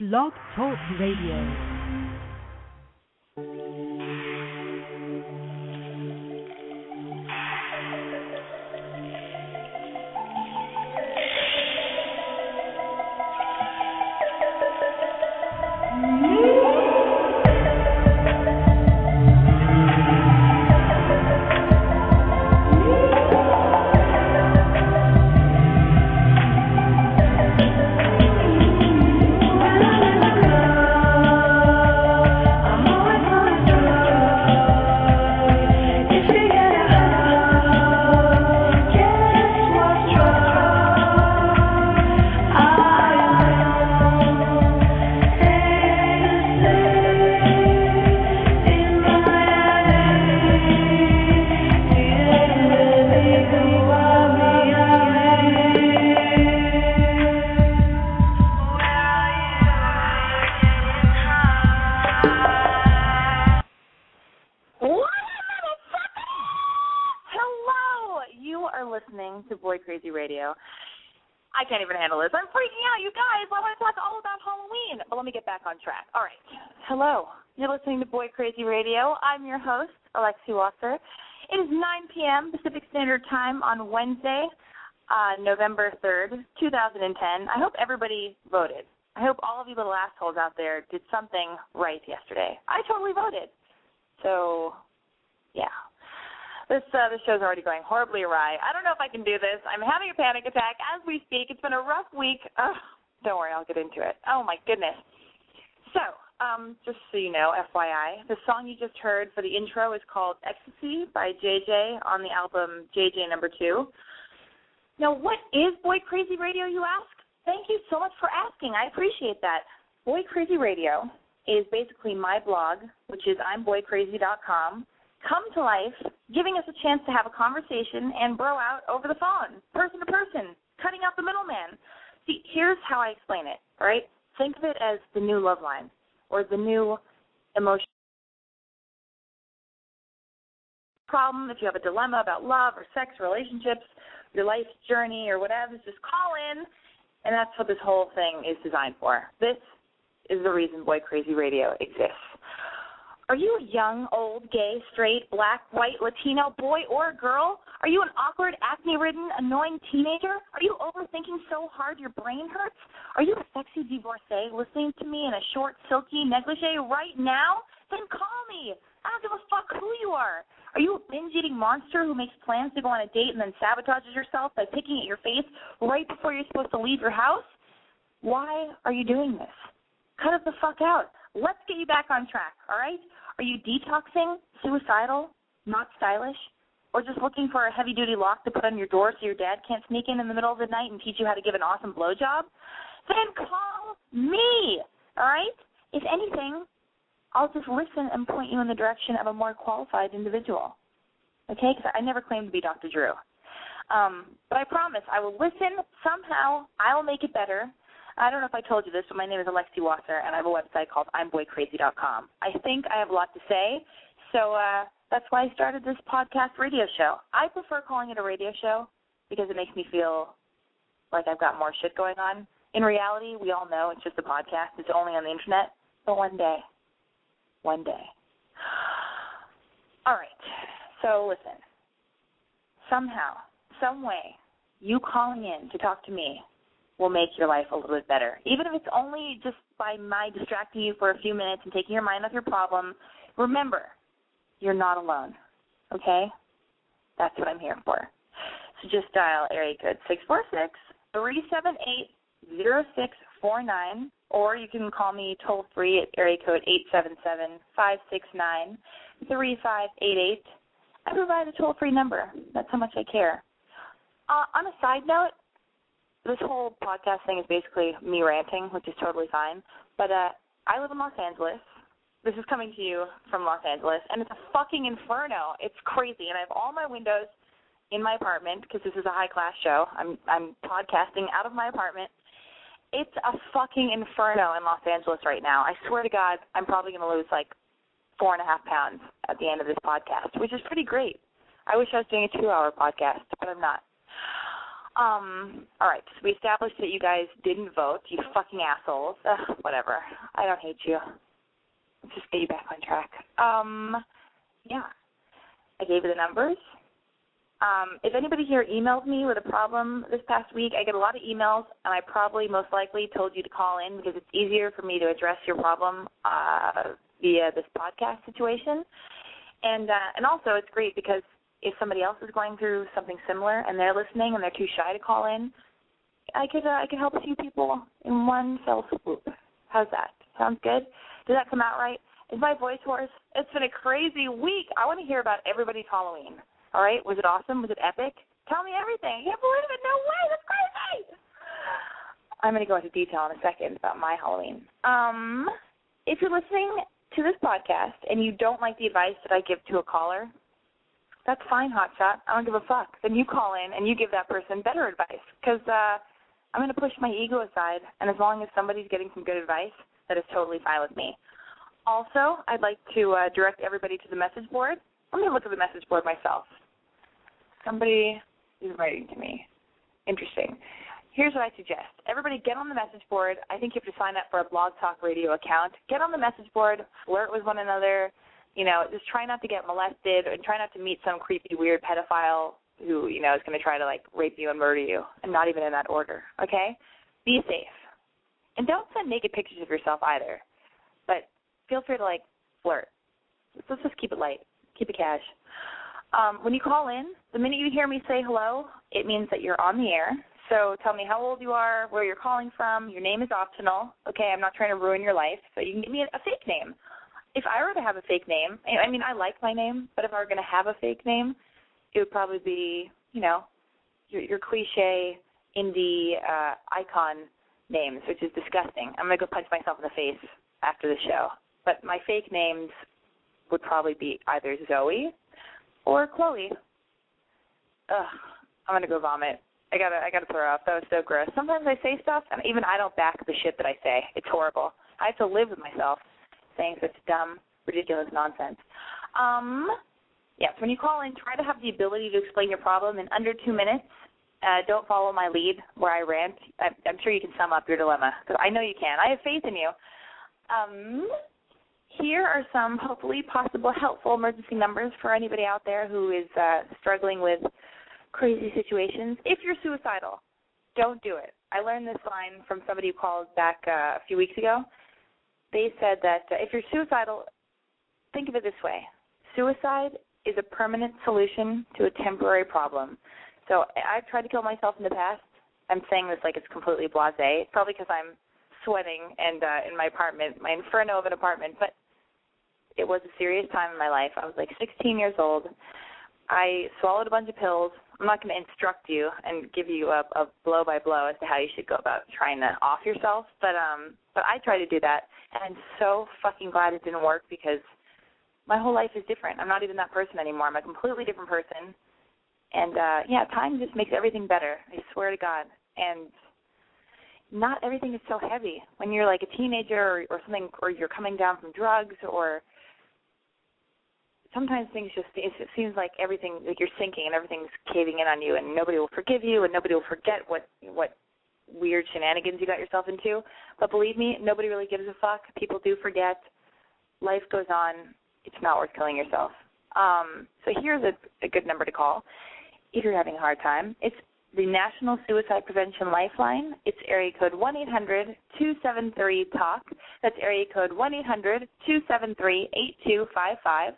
Blog Talk Radio. Hello. You're listening to Boy Crazy Radio. I'm your host, Alexi Wasser. It is 9 p.m. Pacific Standard Time on Wednesday, uh, November 3rd, 2010. I hope everybody voted. I hope all of you little assholes out there did something right yesterday. I totally voted. So, yeah. This uh, this show's already going horribly awry. I don't know if I can do this. I'm having a panic attack as we speak. It's been a rough week. Ugh, don't worry, I'll get into it. Oh my goodness. So, um, just so you know, FYI, the song you just heard for the intro is called "Ecstasy" by JJ on the album JJ Number Two. Now, what is Boy Crazy Radio? You ask. Thank you so much for asking. I appreciate that. Boy Crazy Radio is basically my blog, which is I'mBoyCrazy.com come to life, giving us a chance to have a conversation and bro out over the phone, person to person, cutting out the middleman. See, here's how I explain it, right? Think of it as the new Loveline or the new emotion problem. If you have a dilemma about love or sex, relationships, your life's journey or whatever, just call in. And that's what this whole thing is designed for. This is the reason Boy Crazy Radio exists. Are you a young, old, gay, straight, black, white, Latino boy or girl? Are you an awkward, acne ridden, annoying teenager? Are you overthinking so hard your brain hurts? Are you a sexy divorcee listening to me in a short, silky negligee right now? Then call me. I don't give a fuck who you are. Are you a binge eating monster who makes plans to go on a date and then sabotages yourself by picking at your face right before you're supposed to leave your house? Why are you doing this? Cut it the fuck out. Let's get you back on track, all right? Are you detoxing, suicidal, not stylish, or just looking for a heavy duty lock to put on your door so your dad can't sneak in in the middle of the night and teach you how to give an awesome blowjob? Then call me, all right? If anything, I'll just listen and point you in the direction of a more qualified individual. Okay? Because I never claimed to be Dr. Drew. Um, but I promise I will listen. Somehow I will make it better. I don't know if I told you this, but my name is Alexi Wasser, and I have a website called I'mBoyCrazy.com. I think I have a lot to say, so uh, that's why I started this podcast radio show. I prefer calling it a radio show because it makes me feel like I've got more shit going on. In reality, we all know it's just a podcast. It's only on the internet. But one day, one day. All right. So listen. Somehow, some way, you calling in to talk to me will make your life a little bit better. Even if it's only just by my distracting you for a few minutes and taking your mind off your problem, remember, you're not alone. Okay? That's what I'm here for. So just dial area code six four six three seven eight zero six four nine, or you can call me toll free at area code eight seven seven five six nine three five eight eight. I provide a toll free number. That's how much I care. Uh, on a side note, this whole podcast thing is basically me ranting, which is totally fine. But uh, I live in Los Angeles. This is coming to you from Los Angeles, and it's a fucking inferno. It's crazy, and I have all my windows in my apartment because this is a high class show. I'm I'm podcasting out of my apartment. It's a fucking inferno in Los Angeles right now. I swear to God, I'm probably going to lose like four and a half pounds at the end of this podcast, which is pretty great. I wish I was doing a two-hour podcast, but I'm not. Um, all right, so we established that you guys didn't vote, you fucking assholes. Ugh, whatever. I don't hate you. Let's just get you back on track. Um, yeah. I gave you the numbers. Um, if anybody here emailed me with a problem this past week, I get a lot of emails, and I probably most likely told you to call in because it's easier for me to address your problem uh, via this podcast situation. And uh, and also, it's great because if somebody else is going through something similar and they're listening and they're too shy to call in, I could uh, I could help a few people in one fell swoop. How's that? Sounds good. Did that come out right? Is my voice hoarse? It's been a crazy week. I want to hear about everybody's Halloween. All right, was it awesome? Was it epic? Tell me everything. I can't believe it. No way. That's crazy. I'm going to go into detail in a second about my Halloween. Um, if you're listening to this podcast and you don't like the advice that I give to a caller, that's fine, hotshot. I don't give a fuck. Then you call in and you give that person better advice because uh, I'm going to push my ego aside, and as long as somebody's getting some good advice, that is totally fine with me. Also, I'd like to uh, direct everybody to the message board. Let me look at the message board myself. Somebody is writing to me. Interesting. Here's what I suggest. Everybody get on the message board. I think you have to sign up for a Blog Talk Radio account. Get on the message board, flirt with one another. You know, just try not to get molested and try not to meet some creepy, weird pedophile who, you know, is going to try to, like, rape you and murder you, and not even in that order, okay? Be safe. And don't send naked pictures of yourself either. But feel free to, like, flirt. Let's just keep it light. Keep it cash. Um, when you call in, the minute you hear me say hello, it means that you're on the air. So tell me how old you are, where you're calling from. Your name is optional. Okay, I'm not trying to ruin your life, so you can give me a, a fake name. If I were to have a fake name, I mean, I like my name, but if I were going to have a fake name, it would probably be, you know, your, your cliche indie uh, icon names, which is disgusting. I'm going to go punch myself in the face after the show. But my fake names would probably be either Zoe or Chloe. Ugh, I'm gonna go vomit. I gotta I gotta throw up. That was so gross. Sometimes I say stuff and even I don't back the shit that I say. It's horrible. I have to live with myself saying such dumb, ridiculous nonsense. Um yes, when you call in, try to have the ability to explain your problem in under two minutes. Uh, don't follow my lead where I rant. I, I'm sure you can sum up your dilemma because I know you can. I have faith in you. Um, here are some hopefully possible helpful emergency numbers for anybody out there who is uh, struggling with crazy situations. If you're suicidal, don't do it. I learned this line from somebody who called back uh, a few weeks ago. They said that uh, if you're suicidal, think of it this way suicide is a permanent solution to a temporary problem. So I've tried to kill myself in the past. I'm saying this like it's completely blase. It's probably because I'm sweating and uh, in my apartment, my inferno of an apartment. But it was a serious time in my life. I was like 16 years old. I swallowed a bunch of pills. I'm not going to instruct you and give you a, a blow by blow as to how you should go about trying to off yourself, but um, but I try to do that, and I'm so fucking glad it didn't work because my whole life is different. I'm not even that person anymore. I'm a completely different person, and uh, yeah, time just makes everything better. I swear to God, and not everything is so heavy when you're like a teenager or, or something, or you're coming down from drugs or sometimes things just it seems like everything like you're sinking and everything's caving in on you and nobody will forgive you and nobody will forget what what weird shenanigans you got yourself into but believe me nobody really gives a fuck people do forget life goes on it's not worth killing yourself um so here's a, a good number to call if you're having a hard time it's the National Suicide Prevention Lifeline. It's area code 1 800 273 TALK. That's area code 1 800 273 8255.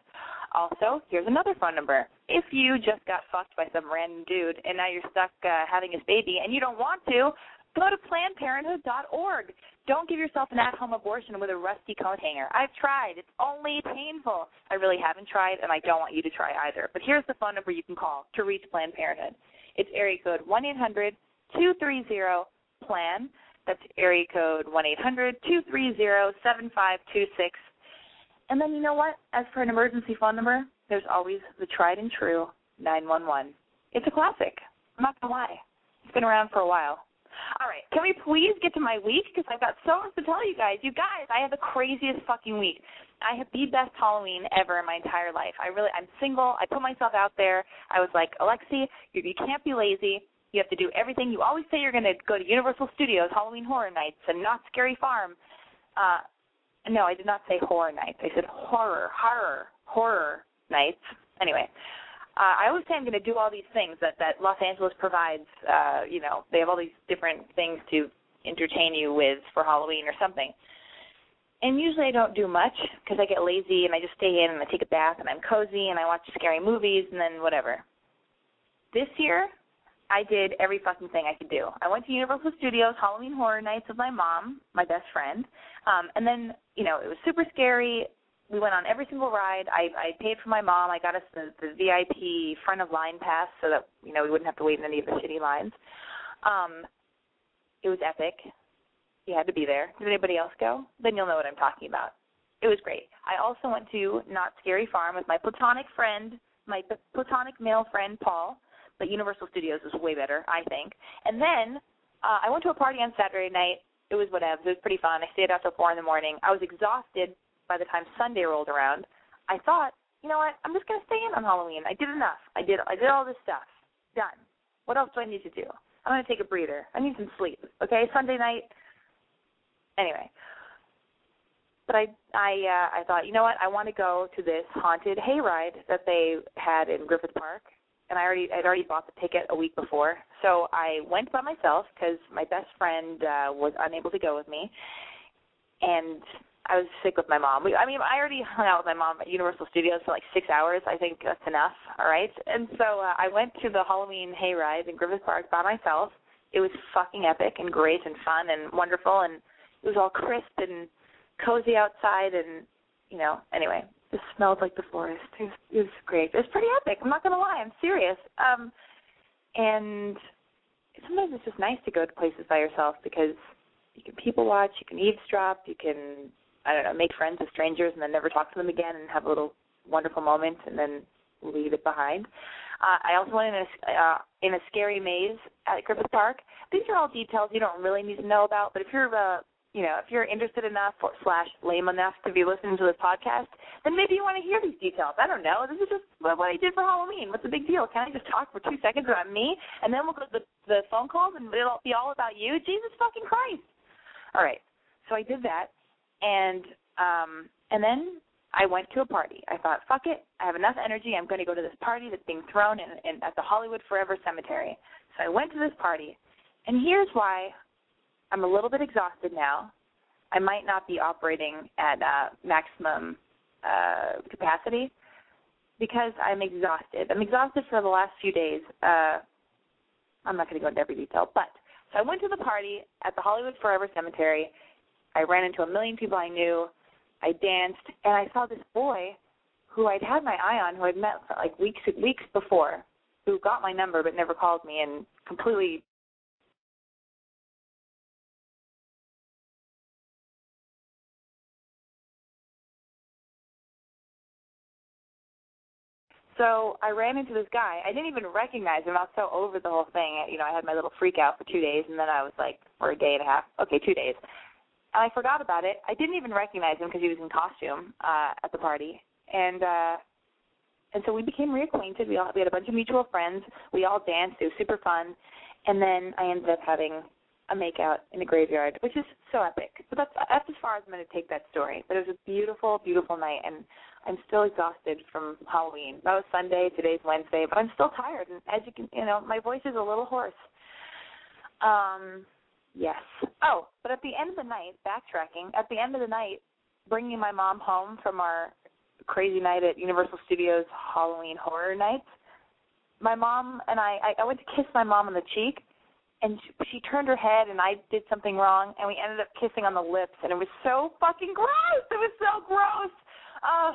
Also, here's another phone number. If you just got fucked by some random dude and now you're stuck uh, having his baby and you don't want to, go to PlannedParenthood.org. Don't give yourself an at-home abortion with a rusty coat hanger. I've tried. It's only painful. I really haven't tried, and I don't want you to try either. But here's the phone number you can call to reach Planned Parenthood. It's area code 1 800 230-PLAN. That's area code 1-800-230-7526. And then you know what? As for an emergency phone number, there's always the tried and true 911. It's a classic. I'm not going to lie. It's been around for a while. All right, can we please get to my week? Because I've got so much to tell you guys. You guys, I had the craziest fucking week. I had the best Halloween ever in my entire life. I really, I'm single. I put myself out there. I was like, Alexi, you, you can't be lazy. You have to do everything. You always say you're going to go to Universal Studios Halloween Horror Nights and Knott's Scary Farm. Uh, no, I did not say horror nights. I said horror, horror, horror nights. Anyway, uh, I always say I'm going to do all these things that that Los Angeles provides. Uh, you know, they have all these different things to entertain you with for Halloween or something. And usually I don't do much because I get lazy and I just stay in and I take a bath and I'm cozy and I watch scary movies and then whatever. This year, I did every fucking thing I could do. I went to Universal Studios Halloween Horror Nights with my mom, my best friend, um, and then you know it was super scary we went on every single ride. I I paid for my mom. I got us the, the VIP front of line pass so that you know we wouldn't have to wait in any of the shitty lines. Um, it was epic. You had to be there. Did anybody else go? Then you'll know what I'm talking about. It was great. I also went to Knott's Scary Farm with my platonic friend, my platonic male friend Paul. But Universal Studios was way better, I think. And then uh, I went to a party on Saturday night. It was whatever. It was pretty fun. I stayed out till four in the morning. I was exhausted by the time Sunday rolled around, I thought, you know what, I'm just gonna stay in on Halloween. I did enough. I did I did all this stuff. Done. What else do I need to do? I'm gonna take a breather. I need some sleep. Okay, Sunday night. Anyway. But I I uh I thought, you know what, I want to go to this haunted hayride that they had in Griffith Park and I already I'd already bought the ticket a week before. So I went by myself because my best friend uh, was unable to go with me, and I was sick with my mom. We, I mean, I already hung out with my mom at Universal Studios for like six hours. I think that's enough. All right. And so uh, I went to the Halloween hayride in Griffith Park by myself. It was fucking epic and great and fun and wonderful, and it was all crisp and cozy outside. And you know, anyway, it smelled like the forest. It was, it was great. It was pretty epic. I'm not gonna lie. I'm serious. Um, and sometimes it's just nice to go to places by yourself because you can people watch, you can eavesdrop, you can I don't know, make friends with strangers and then never talk to them again and have a little wonderful moment and then leave it behind. Uh, I also went in a uh, in a scary maze at Griffith Park. These are all details you don't really need to know about, but if you're uh, you know if you're interested enough or slash lame enough to be listening to this podcast, then maybe you want to hear these details. I don't know. This is just what I did for Halloween. What's the big deal? Can I just talk for two seconds about me and then we'll go to the, the phone calls and it'll be all about you? Jesus fucking Christ! All right, so I did that and um and then I went to a party. I thought, fuck it, I have enough energy. I'm going to go to this party that's being thrown in, in at the Hollywood Forever Cemetery. So I went to this party, and here's why I'm a little bit exhausted now. I might not be operating at uh, maximum uh, capacity because I'm exhausted. I'm exhausted for the last few days. Uh, I'm not going to go into every detail, but so I went to the party at the Hollywood Forever Cemetery I ran into a million people I knew. I danced, and I saw this boy who I'd had my eye on, who I'd met like weeks weeks before, who got my number but never called me, and completely So I ran into this guy. I didn't even recognize him. I was so over the whole thing. You know, I had my little freak out for two days, and then I was like, for a day and a half. Okay, two days and I forgot about it. I didn't even recognize him because he was in costume uh, at the party, and uh, and so we became reacquainted. We all we had a bunch of mutual friends. We all danced. It was super fun, and then I ended up having a makeout in a graveyard, which is so epic. But that's that's as far as I'm going to take that story. But it was a beautiful, beautiful night, and I'm still exhausted from Halloween. That was Sunday. Today's Wednesday, but I'm still tired. And as you can, you know, my voice is a little hoarse. Um, Yes. Oh, but at the end of the night, backtracking, at the end of the night, bringing my mom home from our crazy night at Universal Studios Halloween Horror Nights, my mom and I, I, I went to kiss my mom on the cheek, and she, she turned her head, and I did something wrong, and we ended up kissing on the lips, and it was so fucking gross. It was so gross. Uh,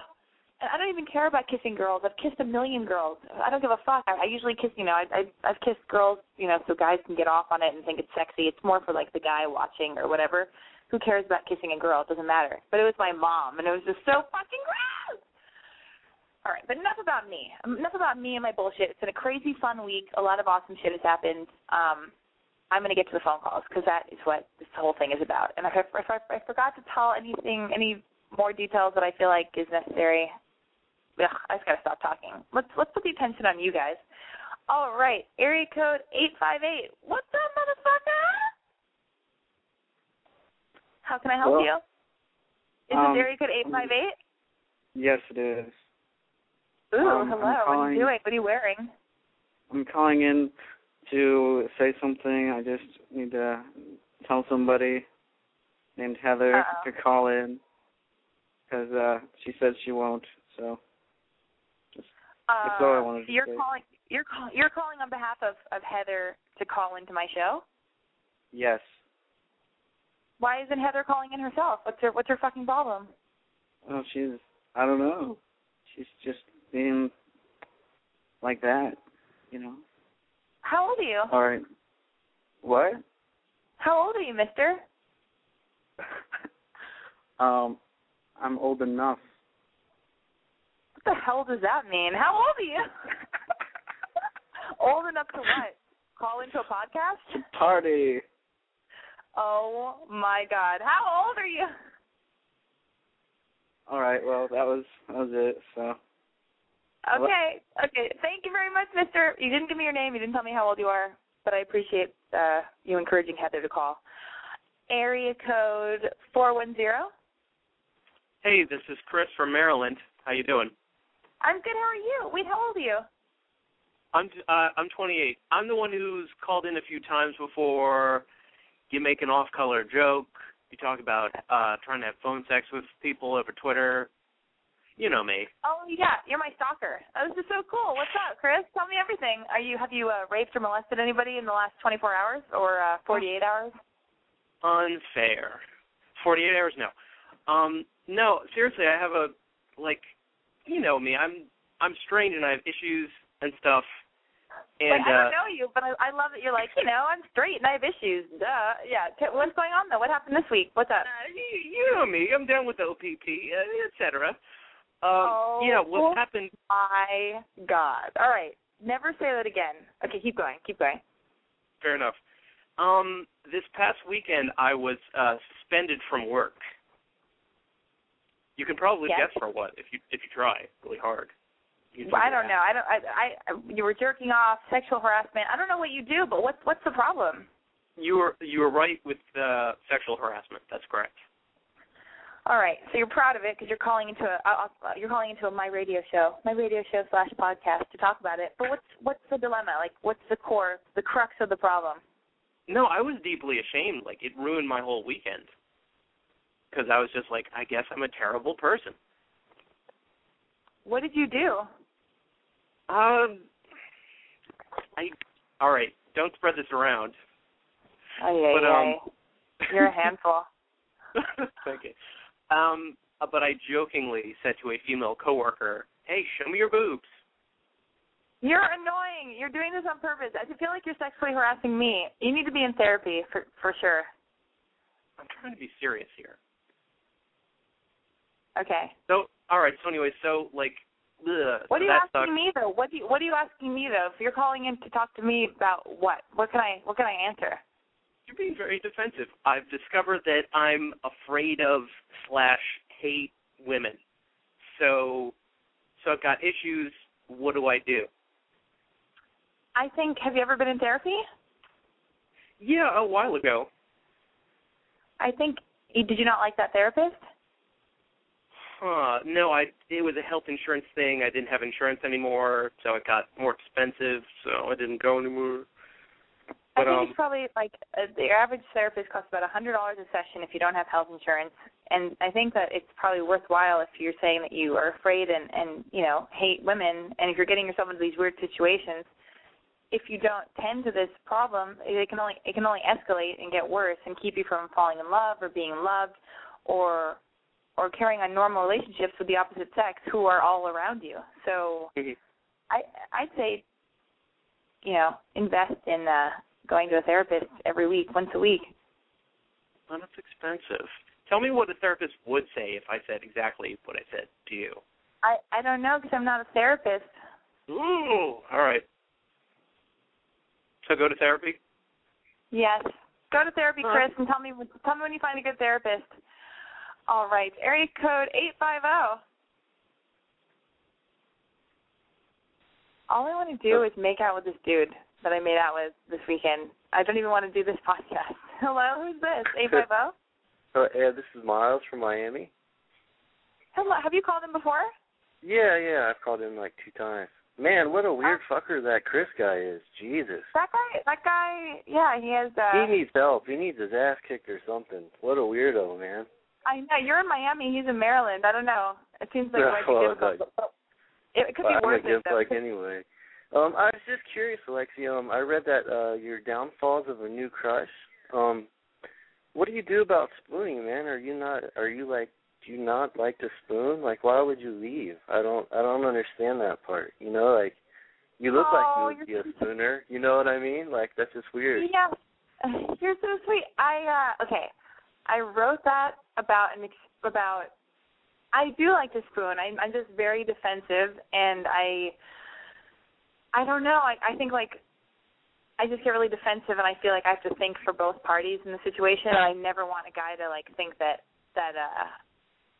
I don't even care about kissing girls. I've kissed a million girls. I don't give a fuck. I, I usually kiss, you know, I, I I've kissed girls, you know, so guys can get off on it and think it's sexy. It's more for like the guy watching or whatever. Who cares about kissing a girl? It doesn't matter. But it was my mom, and it was just so fucking gross. All right, but enough about me. Enough about me and my bullshit. It's been a crazy fun week. A lot of awesome shit has happened. Um, I'm going to get to the phone calls because that is what this whole thing is about. And if I, if I, if I forgot to tell anything, any more details that I feel like is necessary, ugh, I just got to stop talking. Let's let's put the attention on you guys. All right, area code eight five eight. What's up, motherfucker? How can I help Well, you? Is um, this area code eight five eight? Yes, it is. Ooh, um, hello. What are you doing? What are you wearing? I'm calling in to say something. I just need to tell somebody named Heather Uh-oh. to call in because uh, she said she won't. So Uh, all I wanted so you're say. calling. You're call, you're calling on behalf of of Heather to call into my show. yes, Why isn't Heather calling in herself? What's her What's her fucking problem? well, she's I don't know. She's just being like that, you know. How old are you? All right. What? How old are you, Mister? um, I'm old enough. What the hell does that mean? How old are you? old enough to what? Call into a podcast? Party. Oh my God! How old are you? All right. Well, that was that was it. So. Okay, okay. Thank you very much, Mister. You didn't give me your name. You didn't tell me how old you are, but I appreciate uh, you encouraging Heather to call. Area code four one zero. Hey, this is Chris from Maryland. How you doing? I'm good. How are you? Wait, how old are you? I'm uh, I'm 28. I'm the one who's called in a few times before. You make an off-color joke. You talk about uh trying to have phone sex with people over Twitter. You know me. Oh yeah, you're my stalker. Oh, this is so cool. What's up, Chris? Tell me everything. Are you have you uh, raped or molested anybody in the last 24 hours or uh, 48 hours? Unfair. 48 hours? No. Um, no. Seriously, I have a like. Know me. I'm I'm strange and I have issues and stuff. And like I uh, don't know you, but I, I love that you're like, you know, I'm straight and I have issues. Duh. Yeah. What's going on though? What happened this week? What's up? Uh, you, you know me. I'm down with OPP, uh, etc. Um, Oh, yeah, what happened? My God. All right. Never say that again. Okay, keep going. Keep going. Fair enough. Um, this past weekend, I was uh, suspended from work. You can probably Yes. guess for what if you if you try really hard. Well, I don't know. I don't. I, I. You were jerking off, sexual harassment. I don't know what you do, but what's what's the problem? You were you were right with the sexual harassment. That's correct. All right. So you're proud of it because you're calling into a uh, you're calling into a my radio show, my radio show slash podcast to talk about it. But what's what's the dilemma? Like, what's the core, the crux of the problem? No, I was deeply ashamed. Like it ruined my whole weekend because I was just like, I guess I'm a terrible person. What did you do? Um, I all right. Don't spread this around. Oh yeah, But, yeah. um, You're a handful. Thank you. Um, uh, but I jokingly said to a female coworker, "Hey, show me your boobs." You're annoying. You're doing this on purpose. I feel like you're sexually harassing me. You need to be in therapy for for sure. I'm trying to be serious here. Okay. So, all right. So anyway, so like, ugh, What are you asking sucks. me though? What do you, what are you asking me though? If you're calling in to talk to me about what? What can I what can I answer? You're being very defensive. I've discovered that I'm afraid of slash hate women. So, so I've got issues. What do I do? I think have you ever been in therapy? Yeah, a while ago. I think did you not like that therapist? Huh. No, I it was a health insurance thing. I didn't have insurance anymore, so it got more expensive, so I didn't go anymore. I think um it's probably like uh, the average therapist costs about a hundred dollars a session if you don't have health insurance, and I think that it's probably worthwhile if you're saying that you are afraid and and you know hate women, and if you're getting yourself into these weird situations, if you don't tend to this problem, it can only it can only escalate and get worse and keep you from falling in love or being loved, or or carrying on normal relationships with the opposite sex who are all around you. So I I'd say you know, invest in uh going to a therapist every week, once a week. Well, that's expensive. Tell me what a therapist would say if I said exactly what I said to you. I I don't know because I'm not a therapist. Ooh, all right. So go to therapy. Yes. Go to therapy. Chris, and tell me tell me when you find a good therapist. All right. Area code eight five zero. All I want to do is make out with this dude that I made out with this weekend. I don't even want to do this podcast. Hello, who's this? Eight five zero. Oh, yeah, this is Miles from Miami. Hello. Have you called him before? Yeah, yeah, I've called him like two times. Man, what a weird fucker that Chris guy is. Jesus. That guy. That guy. Yeah, he has. uh He needs help. He needs his ass kicked or something. What a weirdo, man. I know you're in Miami. He's in Maryland. I don't know. It seems like it might be Well, difficult. like- It, it could Well, be worth it though. like anyway. Um, I was just curious, Alexi. Um, I read that uh your downfalls of a new crush. Um, what do you do about spooning, man? Are you not? Are you like? Do you not like to spoon? Like, why would you leave? I don't. I don't understand that part. You know, like, you look Oh, like you would be a spooner. You know what I mean? Like, that's just weird. Yeah, you're so sweet. I uh okay, I wrote that about an ex- about. I do like to spoon. I'm I'm just very defensive, and I. I don't know. I I think like. I just get really defensive, and I feel like I have to think for both parties in the situation. And I never want a guy to like think that that uh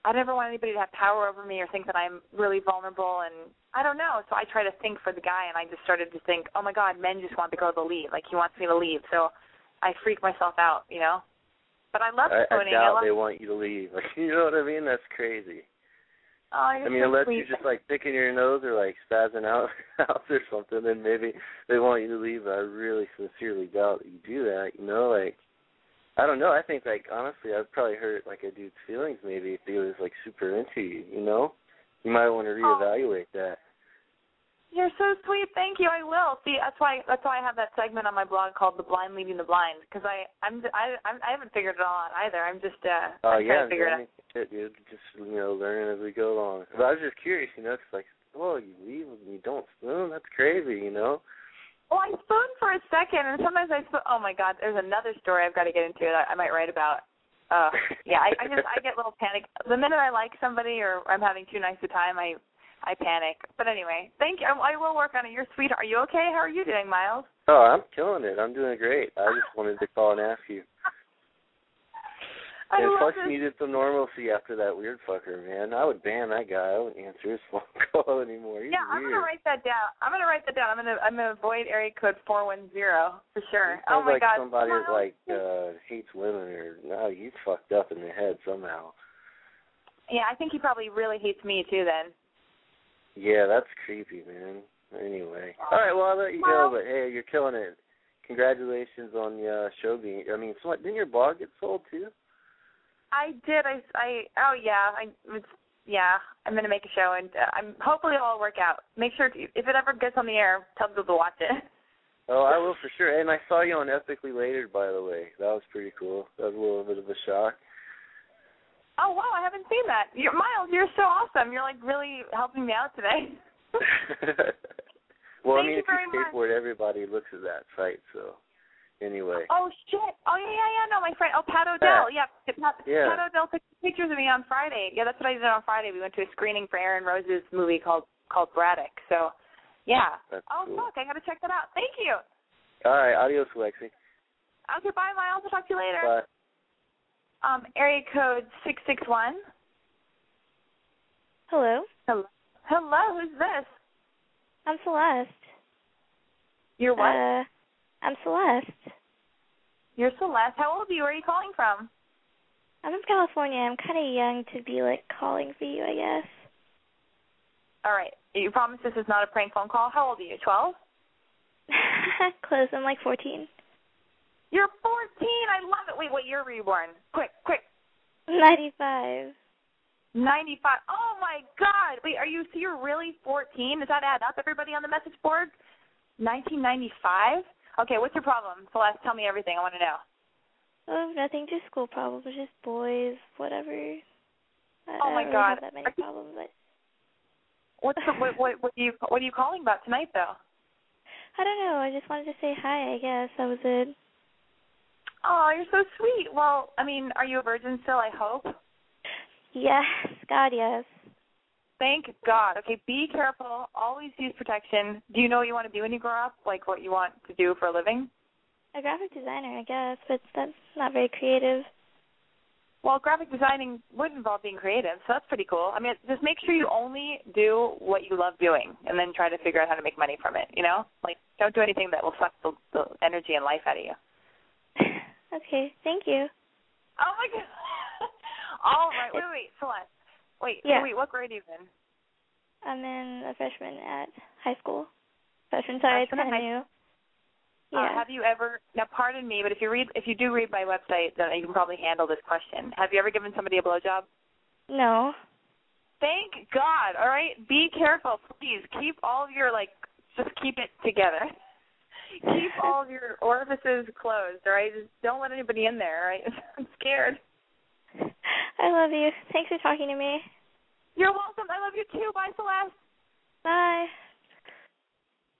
I never want anybody to have power over me or think that I'm really vulnerable and I don't know. So I try to think for the guy and I just started to think, Oh my god, men just want the girl to leave. Like he wants me to leave. So I freak myself out, you know? But I love I, I spooning. I doubt love they want you to leave. Like, you know what I mean? That's crazy. oh, I mean, so unless sweet. you're just like picking your nose or like spazzing out, out or something, then maybe they want you to leave. But I really sincerely doubt that you do that. You know, like I don't know. I think like honestly, I'd probably hurt like a dude's feelings maybe if he was like super into you. You know, you might want to oh. reevaluate that. You're so sweet. Thank you. I will. See, that's why that's why I have that segment on my blog called "The Blind Leading the Blind" because I I'm I I'm, I haven't figured it all out either. I'm just uh Oh I'm yeah, figure it out. dude. Just you know, learning as we go along. But I was just curious, you know, know, 'cause like, oh, you leave and you don't spoon. That's crazy, you know. Well, I spoon for a second, and sometimes I spoon. Oh my God, there's another story I've got to get into that I might write about. Uh, yeah, I, I just I get a little panic the minute I like somebody or I'm having too nice a time. I I panic. But anyway, thank you. I, I will work on it. You're sweet. Are you okay? How are you doing, Miles? Oh, I'm killing it. I'm doing great. I just wanted to call and ask you. I and plus, this. needed some normalcy after that weird fucker, man. I would ban that guy. I wouldn't answer his phone call anymore. He's yeah, I'm weird. gonna write that down. I'm gonna write that down. I'm gonna I'm gonna avoid area code four one zero for sure. He Oh my like God. somebody that like uh hates women or no, he's fucked up in the head somehow. yeah, I think he probably really hates me too. Then. Yeah, that's creepy, man. Anyway, all right. Well, I'll let you go. But hey, you're killing it. Congratulations on the uh, show being. I mean, so what, didn't your blog get sold too? I did. I I oh yeah. I it's yeah. I'm gonna make a show and uh, I'm hopefully it'll all work out. Make sure to, if it ever gets on the air, tell people to watch it. Oh, I will for sure. And I saw you on Epicly Later'd, by the way. That was pretty cool. That was a little bit of a shock. Oh wow, I haven't seen that. You're, Miles, you're so awesome. You're like really helping me out today. well, I Thank mean, you if you very much. skateboard, everybody looks at that site. So, anyway. Oh shit. Oh yeah, yeah, yeah. No, my friend. Oh, Pat O'Dell. Yeah, Pat, Yeah. Pat O'Dell took pictures of me on Friday. Yeah, that's what I did on Friday. We went to a screening for Aaron Rose's movie called called Braddock. So, yeah. That's Oh cool. fuck, I gotta check that out. Thank you. All right, adios, Lexi. Okay, bye, Miles. I'll talk to you later. Bye. Um, area code six six one. Hello, Hello. Hello, who's this? I'm Celeste. You're what? Uh, I'm Celeste. You're Celeste. How old are you? Where are you calling from? I'm from California. I'm kind of young to be like calling for you, I guess. All right. You promise this is not a prank phone call. How old are you? Twelve. Close. I'm like 14. You're fourteen. I love it. Wait, what year were you born? Quick, quick. 95. Ninety-five. Oh my God! Wait, are you? So you're really fourteen? Does that add up? Everybody on the message board? Nineteen ninety-five. Okay, what's your problem, Celeste? Tell me everything. I want to know. Oh, nothing. Just school problems. Just boys. Whatever. I Oh my don't really God. have that many you- problems. But What's the, what, what what are you what are you calling about tonight though? I don't know. I just wanted to say hi. I guess that was it. Oh, you're so sweet. Well, I mean, are you a virgin still? I hope. Yes, God, yes. Thank God. Okay, be careful. Always use protection. Do you know what you want to be when you grow up? Like what you want to do for a living? A graphic designer, I guess, but that's not very creative. Well, graphic designing would involve being creative, so that's pretty cool. I mean, just make sure you only do what you love doing, and then try to figure out how to make money from it. You know, like don't do anything that will suck the, the energy and life out of you. Okay, thank you. Oh my God. All right. Wait, wait, Celeste. Wait, Yeah. wait. What grade are you in? I'm in a freshman at high school. Freshman, sorry, it's kind of new. Uh, Yeah. have you ever? Now, pardon me, but if you read, if you do read my website, then you can probably handle this question. Have you ever given somebody a blowjob? no. Thank God. All right. Be careful, please. Keep all of your like, just keep it together. keep all of your orifices closed. All right. Just don't let anybody in there. All right. I'm scared. I love you. Thanks for talking to me. You're welcome. I love you too. Bye, Celeste. Bye.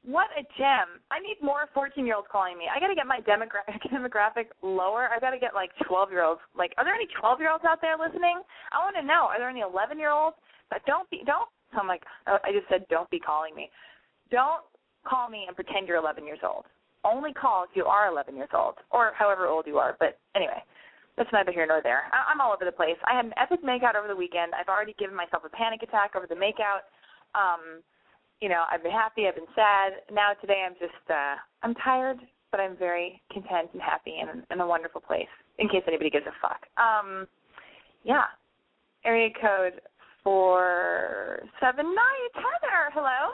What a gem. I need more 14 year olds calling me. I got to get my demogra- demographic lower. I got to get like 12 year olds. Like, are there any 12 year olds out there listening? I want to know. Are there any 11 year olds? But don't be, don't, I'm like, oh, I just said don't be calling me. Don't call me and pretend you're 11 years old. Only call if you are 11 years old or however old you are. But anyway, that's neither here nor there. I- I'm all over the place. I had an epic makeout over the weekend. I've already given myself a panic attack over the makeout. Um, you know, I've been happy, I've been sad. Now today I'm just uh I'm tired, but I'm very content and happy and in a wonderful place. In case anybody gives a fuck. Um yeah. Area code four seven nine. Heather. Hello.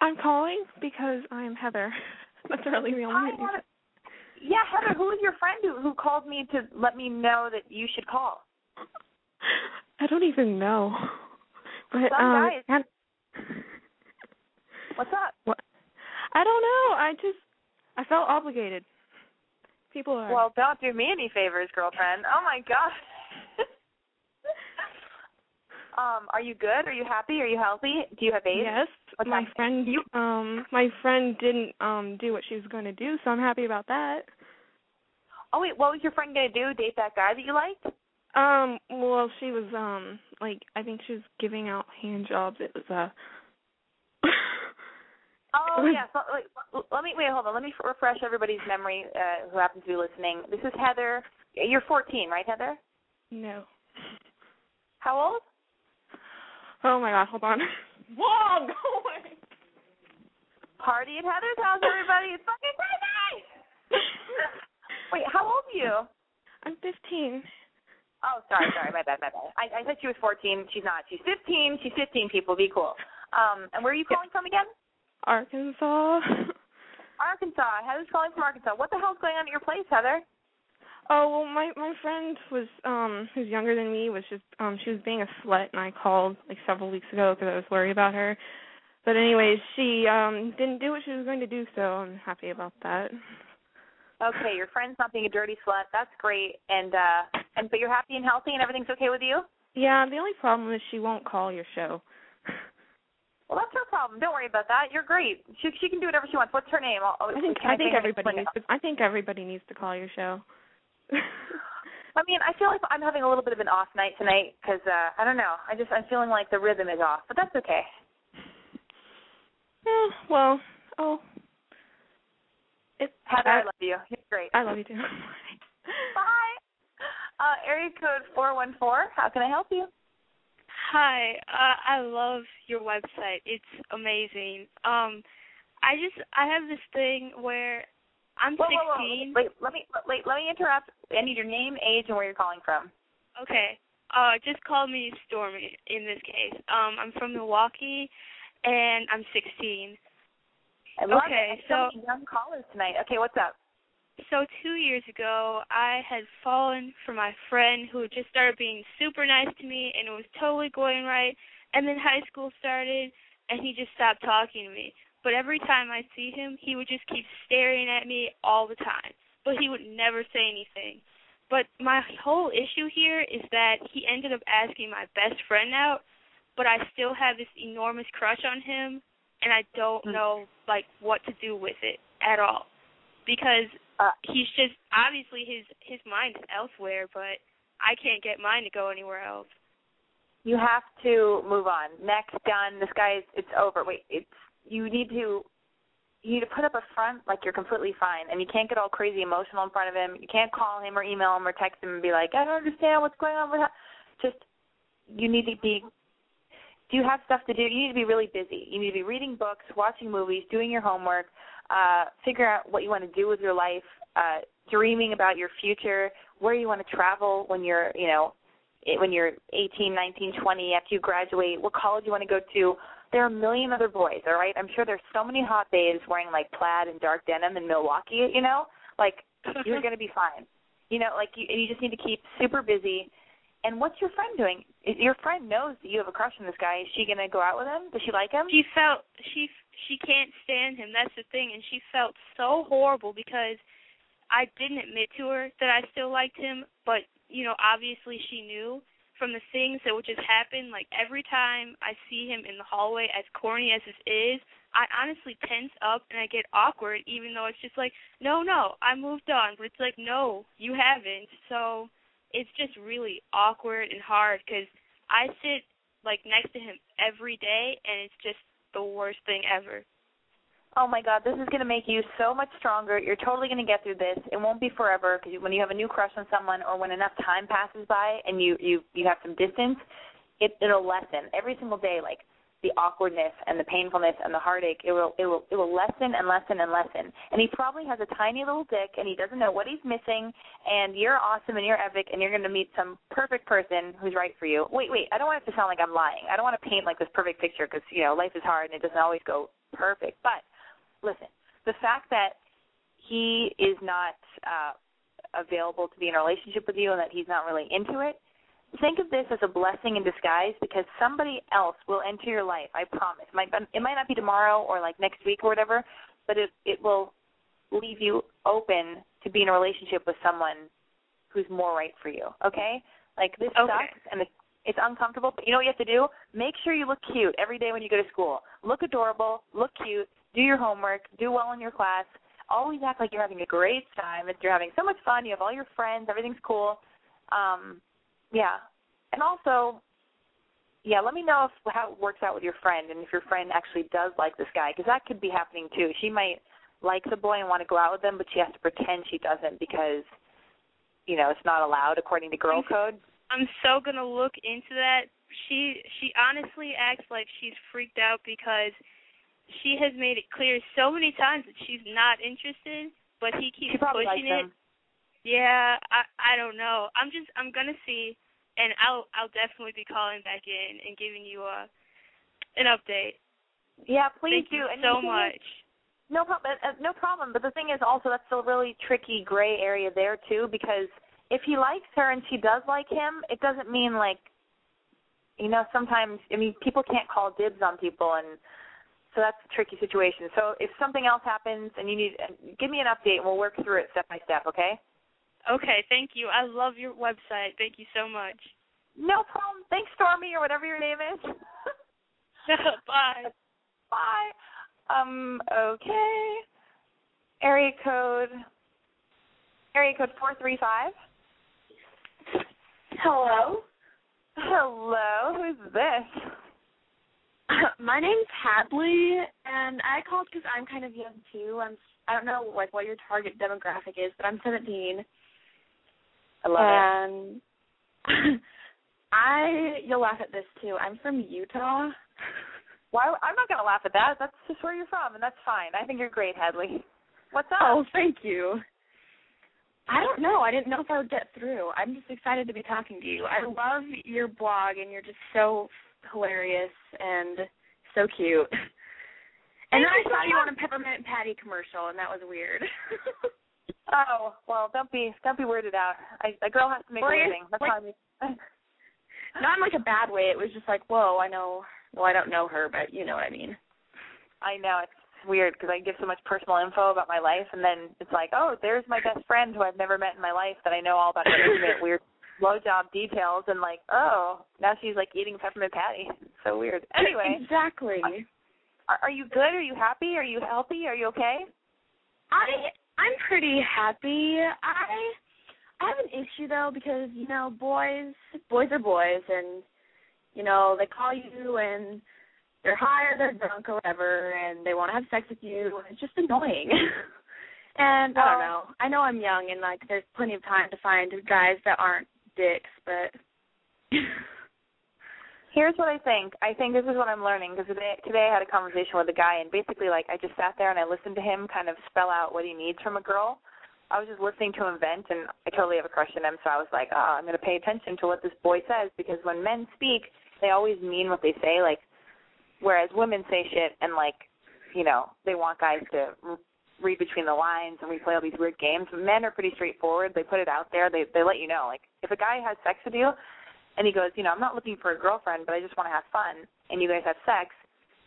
I'm calling because I'm Heather. That's really the only reason. yeah, Heather, who was your friend who who called me to let me know that you should call? I don't even know. But Some um guys- and- What's up? what I don't know. I just I felt obligated. People are Well, don't do me any favors, girlfriend. Oh my god. Um, are you good? Are you happy? Are you healthy? Do you have AIDS? Yes, What's my happening? friend You- um my friend didn't um do what she was going to do, so I'm happy about that. Oh wait, what was your friend gonna do? Date that guy that you liked? Um well, she was um like I think she was giving out hand jobs. It was uh Oh yeah. So, wait, l- let me wait. Hold on. Let me refresh everybody's memory uh, who happens to be listening. This is Heather. You're 14, right, Heather? no. How old? Oh my god, hold on. Whoa, go away. Party at Heather's house, everybody. It's fucking crazy. wait, how old are you? I'm 15. Oh, sorry, sorry, my bad, my bad. I, I said she was 14. She's not. She's 15. She's 15. People, be cool. Um, and where are you calling from again? Arkansas. Arkansas. Heather's calling from Arkansas. What the hell's going on at your place, Heather? Oh well, my my friend was um who's younger than me was just um she was being a slut and I called like several weeks ago because I was worried about her. But anyways, she um didn't do what she was going to do, so I'm happy about that. Okay, your friend's not being a dirty slut. That's great. And uh, and but you're happy and healthy and everything's okay with you. Yeah, the only problem is she won't call your show. Well, that's her problem. Don't worry about that. You're great. She she can do whatever she wants. What's her name? I'll, I'll, I think I think everybody needs to, I think everybody needs to call your show. I mean, I feel like I'm having a little bit of an off night tonight because uh, I don't know. I just I'm feeling like the rhythm is off, but that's okay. Eh, well, oh, it, Heather, I, I love you. You're great. I love you too. Bye. Uh, area code four one four. How can I help you? Hi, uh, I love your website. It's amazing. Um, I just I have this thing where I'm Whoa, whoa, whoa. 16. Wait, let me wait. Let me interrupt. I need your name, age, and where you're calling from. Okay. Uh, just call me Stormy in this case. Um, I'm from Milwaukee, and I'm 16. I love Okay, it. So young callers tonight. Okay, what's up? So two years ago, I had fallen for my friend who just started being super nice to me, and it was totally going right. And then high school started, and he just stopped talking to me. But every time I see him, he would just keep staring at me all the time. But he would never say anything. But my whole issue here is that he ended up asking my best friend out, but I still have this enormous crush on him, and I don't Mm. know like what to do with it at all because Uh, he's just obviously his his mind is elsewhere, but I can't get mine to go anywhere else. You have to move on. Next, done. This guy is it's over. Wait, it's you need to you need to put up a front like you're completely fine and you can't get all crazy emotional in front of him. You can't call him or email him or text him and be like, I don't understand what's going on with that. Just you need to be do you have stuff to do? You need to be really busy. You need to be reading books, watching movies, doing your homework, uh, figure out what you want to do with your life, uh, dreaming about your future, where you want to travel when you're, you know, when you're 18, 19, 20, after you graduate, what college you want to go to. There are a million other boys, all right? I'm sure there's so many hot babes wearing like plaid and dark denim in Milwaukee, you know? Like you're going to be fine. You know, like you you just need to keep super busy. And what's your friend doing? Is- Your friend knows that you have a crush on this guy. Is she going to go out with him? Does she like him? She felt she she can't stand him. That's the thing, and she felt so horrible because I didn't admit to her that I still liked him, but you know, obviously she knew from the things that would just happen. Like every time I see him in the hallway, as corny as this is, I honestly tense up and I get awkward, even though it's just like, no, no, I moved on, but it's like, no, you haven't. So it's just really awkward and hard because I sit like next to him every day, and it's just the worst thing ever. Oh my God, this is going to make you so much stronger. You're totally going to get through this. It won't be forever because when you have a new crush on someone, or when enough time passes by and you you you have some distance, it it'll lessen every single day. Like the awkwardness and the painfulness and the heartache, it will it will it will lessen and lessen and lessen. And he probably has a tiny little dick and he doesn't know what he's missing. And you're awesome and you're epic and you're going to meet some perfect person who's right for you. Wait, wait, I don't want it to sound like I'm lying. I don't want to paint like this perfect picture because you know life is hard and it doesn't always go perfect. But listen, the fact that he is not uh available to be in a relationship with you and that he's not really into it, think of this as a blessing in disguise because somebody else will enter your life. I promise. It might it might not be tomorrow or like next week or whatever, but it it will leave you open to be in a relationship with someone who's more right for you. Okay? Like this Okay. sucks and it's it's uncomfortable, but you know what you have to do? Make sure you look cute every day when you go to school. Look adorable, look cute, do your homework, do well in your class. Always act like you're having a great time. If you're having so much fun, you have all your friends, everything's cool. Um, yeah. And also, yeah, let me know if how it works out with your friend and if your friend actually does like this guy because that could be happening too. She might like the boy and want to go out with him, but she has to pretend she doesn't because you know it's not allowed according to girl code. I'm so gonna look into that. She she honestly acts like she's freaked out because she has made it clear so many times that she's not interested, but he keeps She probably likes pushing it. him. Yeah, I I don't know. I'm just I'm gonna see, and I'll I'll definitely be calling back in and giving you a an update. Yeah, please Thank do. you and so much. Is, no problem. Uh, no problem. But the thing is, also that's a really tricky gray area there too, because if he likes her and she does like him, it doesn't mean like, you know, sometimes I mean people can't call dibs on people, and so that's a tricky situation. So if something else happens and you need, uh, give me an update, and we'll work through it step by step. Okay? Okay, thank you. I love your website. Thank you so much. No problem. Thanks, Stormy, or whatever your name is. Bye. Bye. Um. Okay. Area code. Area code four three five. Hello. Hello. Who's this? My name's Hadley, and I called because I'm kind of young too. I'm I don't know like what your target demographic is, but I'm 17, I love it. and I you'll laugh at this too. I'm from Utah. Why? I'm not gonna laugh at that. That's just where you're from, and that's fine. I think you're great, Hadley. What's up? Oh, thank you. I don't know. I didn't know if I would get through. I'm just excited to be talking to you. I love your blog, and you're just so hilarious and so cute. And then I saw you on a peppermint patty commercial, and that was weird. Oh well, don't be don't be weirded out. I, a girl has to make Well, a living. That's like- how I Not in like a bad way. It was just like, whoa, I know. Well, I don't know her, but you know what I mean. I know it's weird because I give so much personal info about my life, and then it's like, oh, there's my best friend who I've never met in my life that I know all about her intimate weird blowjob details, and like, oh, now she's like eating peppermint patty. So weird. Anyway, exactly. Are, are you good? Are you happy? Are you healthy? Are you okay? I I'm pretty happy. I I have an issue though because you know boys boys are boys and you know they call you and they're high or they're drunk or whatever and they want to have sex with you and it's just annoying. and I don't oh. know. I know I'm young and like there's plenty of time to find guys that aren't dicks, but Here's what I think. I think this is what I'm learning because today, today I had a conversation with a guy and basically like I just sat there and I listened to him kind of spell out what he needs from a girl. I was just listening to him vent and I totally have a crush on him, so I was like, oh, I'm going to pay attention to what this boy says because when men speak, they always mean what they say. Like, whereas women say shit and like, you know, they want guys to read between the lines and we play all these weird games. Men are pretty straightforward. They put it out there. They they let you know. Like, if a guy has sex with you and he goes, you know, I'm not looking for a girlfriend, but I just want to have fun, and you guys have sex,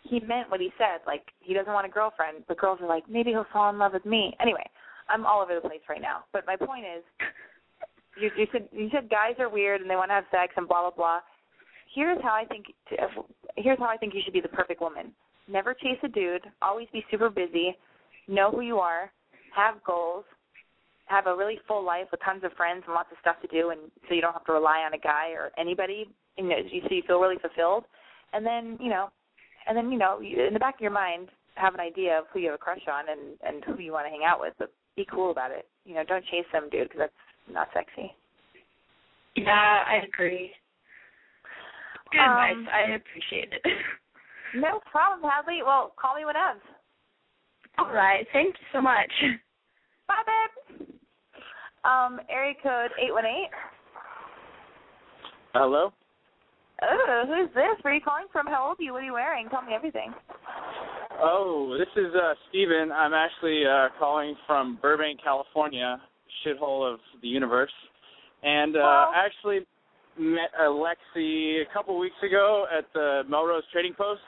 he meant what he said. Like he doesn't want a girlfriend, but girls are like, maybe he'll fall in love with me. Anyway, I'm all over the place right now. But my point is, you, you said you said guys are weird and they want to have sex and blah blah blah. Here's how I think. To, here's how I think you should be the perfect woman. Never chase a dude. Always be super busy. Know who you are. Have goals have a really full life with tons of friends and lots of stuff to do, and so you don't have to rely on a guy or anybody. You know, so you feel really fulfilled, and then you know, and then you know, you, in the back of your mind, have an idea of who you have a crush on and and who you want to hang out with, but be cool about it. You know, don't chase some dude because that's not sexy. Yeah, I agree. Good Um, advice. I appreciate it. No problem, Hadley. Well, call me whenever. All right. Thank you so much. Bye, babe. Um, area code eight one eight. Hello. Oh, who's this? Where are you calling from? How old are you? What are you wearing? Tell me everything. Oh, this is uh Steven. I'm actually uh calling from Burbank, California, shithole of the universe. And uh Well- I actually met Alexi a couple weeks ago at the Melrose Trading Post.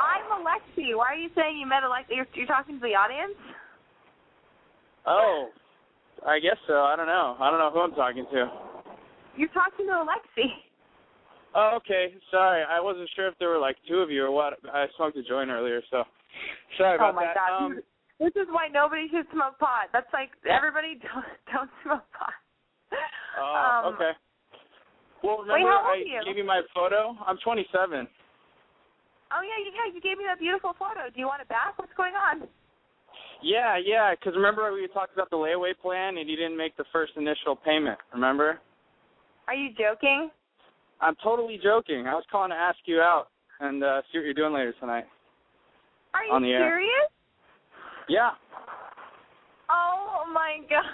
I'm Alexi. Why are you saying you met Alexi? You're, you're talking to the audience? Oh, I guess so. I don't know. I don't know who I'm talking to. You're talking to Alexi. Oh, okay. Sorry. I wasn't sure if there were like two of you or what. I smoked a joint earlier, so sorry about that. oh my that. god. Um, this is why nobody should smoke pot. That's like everybody don't, don't smoke pot. oh, Um, okay. Well, wait, remember how old I are you? gave you my photo? I'm 27. Oh yeah, yeah, you gave me that beautiful photo. Do you want it back? What's going on? Yeah, yeah. Because remember we talked about the layaway plan, and you didn't make the first initial payment. Remember? Are you joking? I'm totally joking. I was calling to ask you out and uh see what you're doing later tonight. Are you On the air. serious? Yeah. Oh my god.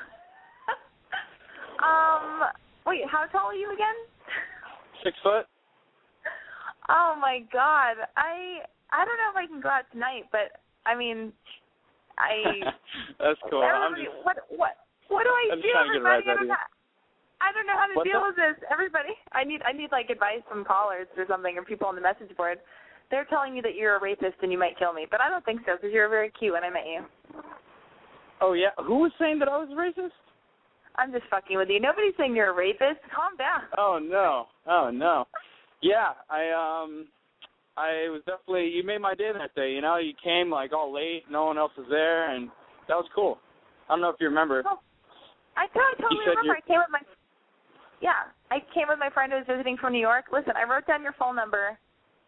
um, wait, how tall are you again? Six foot. Oh my god. I I don't know if I can go out tonight, but I mean, I That's cool. I'm everybody, just what what what do I I'm do? just trying to get a everybody? I don't know. I don't know how to What's deal up? with this. Everybody, I need I need like advice from callers or something, or people on the message board. They're telling me that you're a rapist and you might kill me, but I don't think so because you're very cute when I met you. Oh yeah. Who was saying that I was racist? I'm just fucking with you. Nobody's saying you're a rapist. Calm down. Oh no. Oh no. Yeah, I um I was definitely you made my day that day, you know, you came like all late, no one else was there and that was cool. I don't know if you remember. Oh, I totally, totally remember. you- I came with my yeah. I came with my friend who was visiting from New York. Listen, I wrote down your phone number.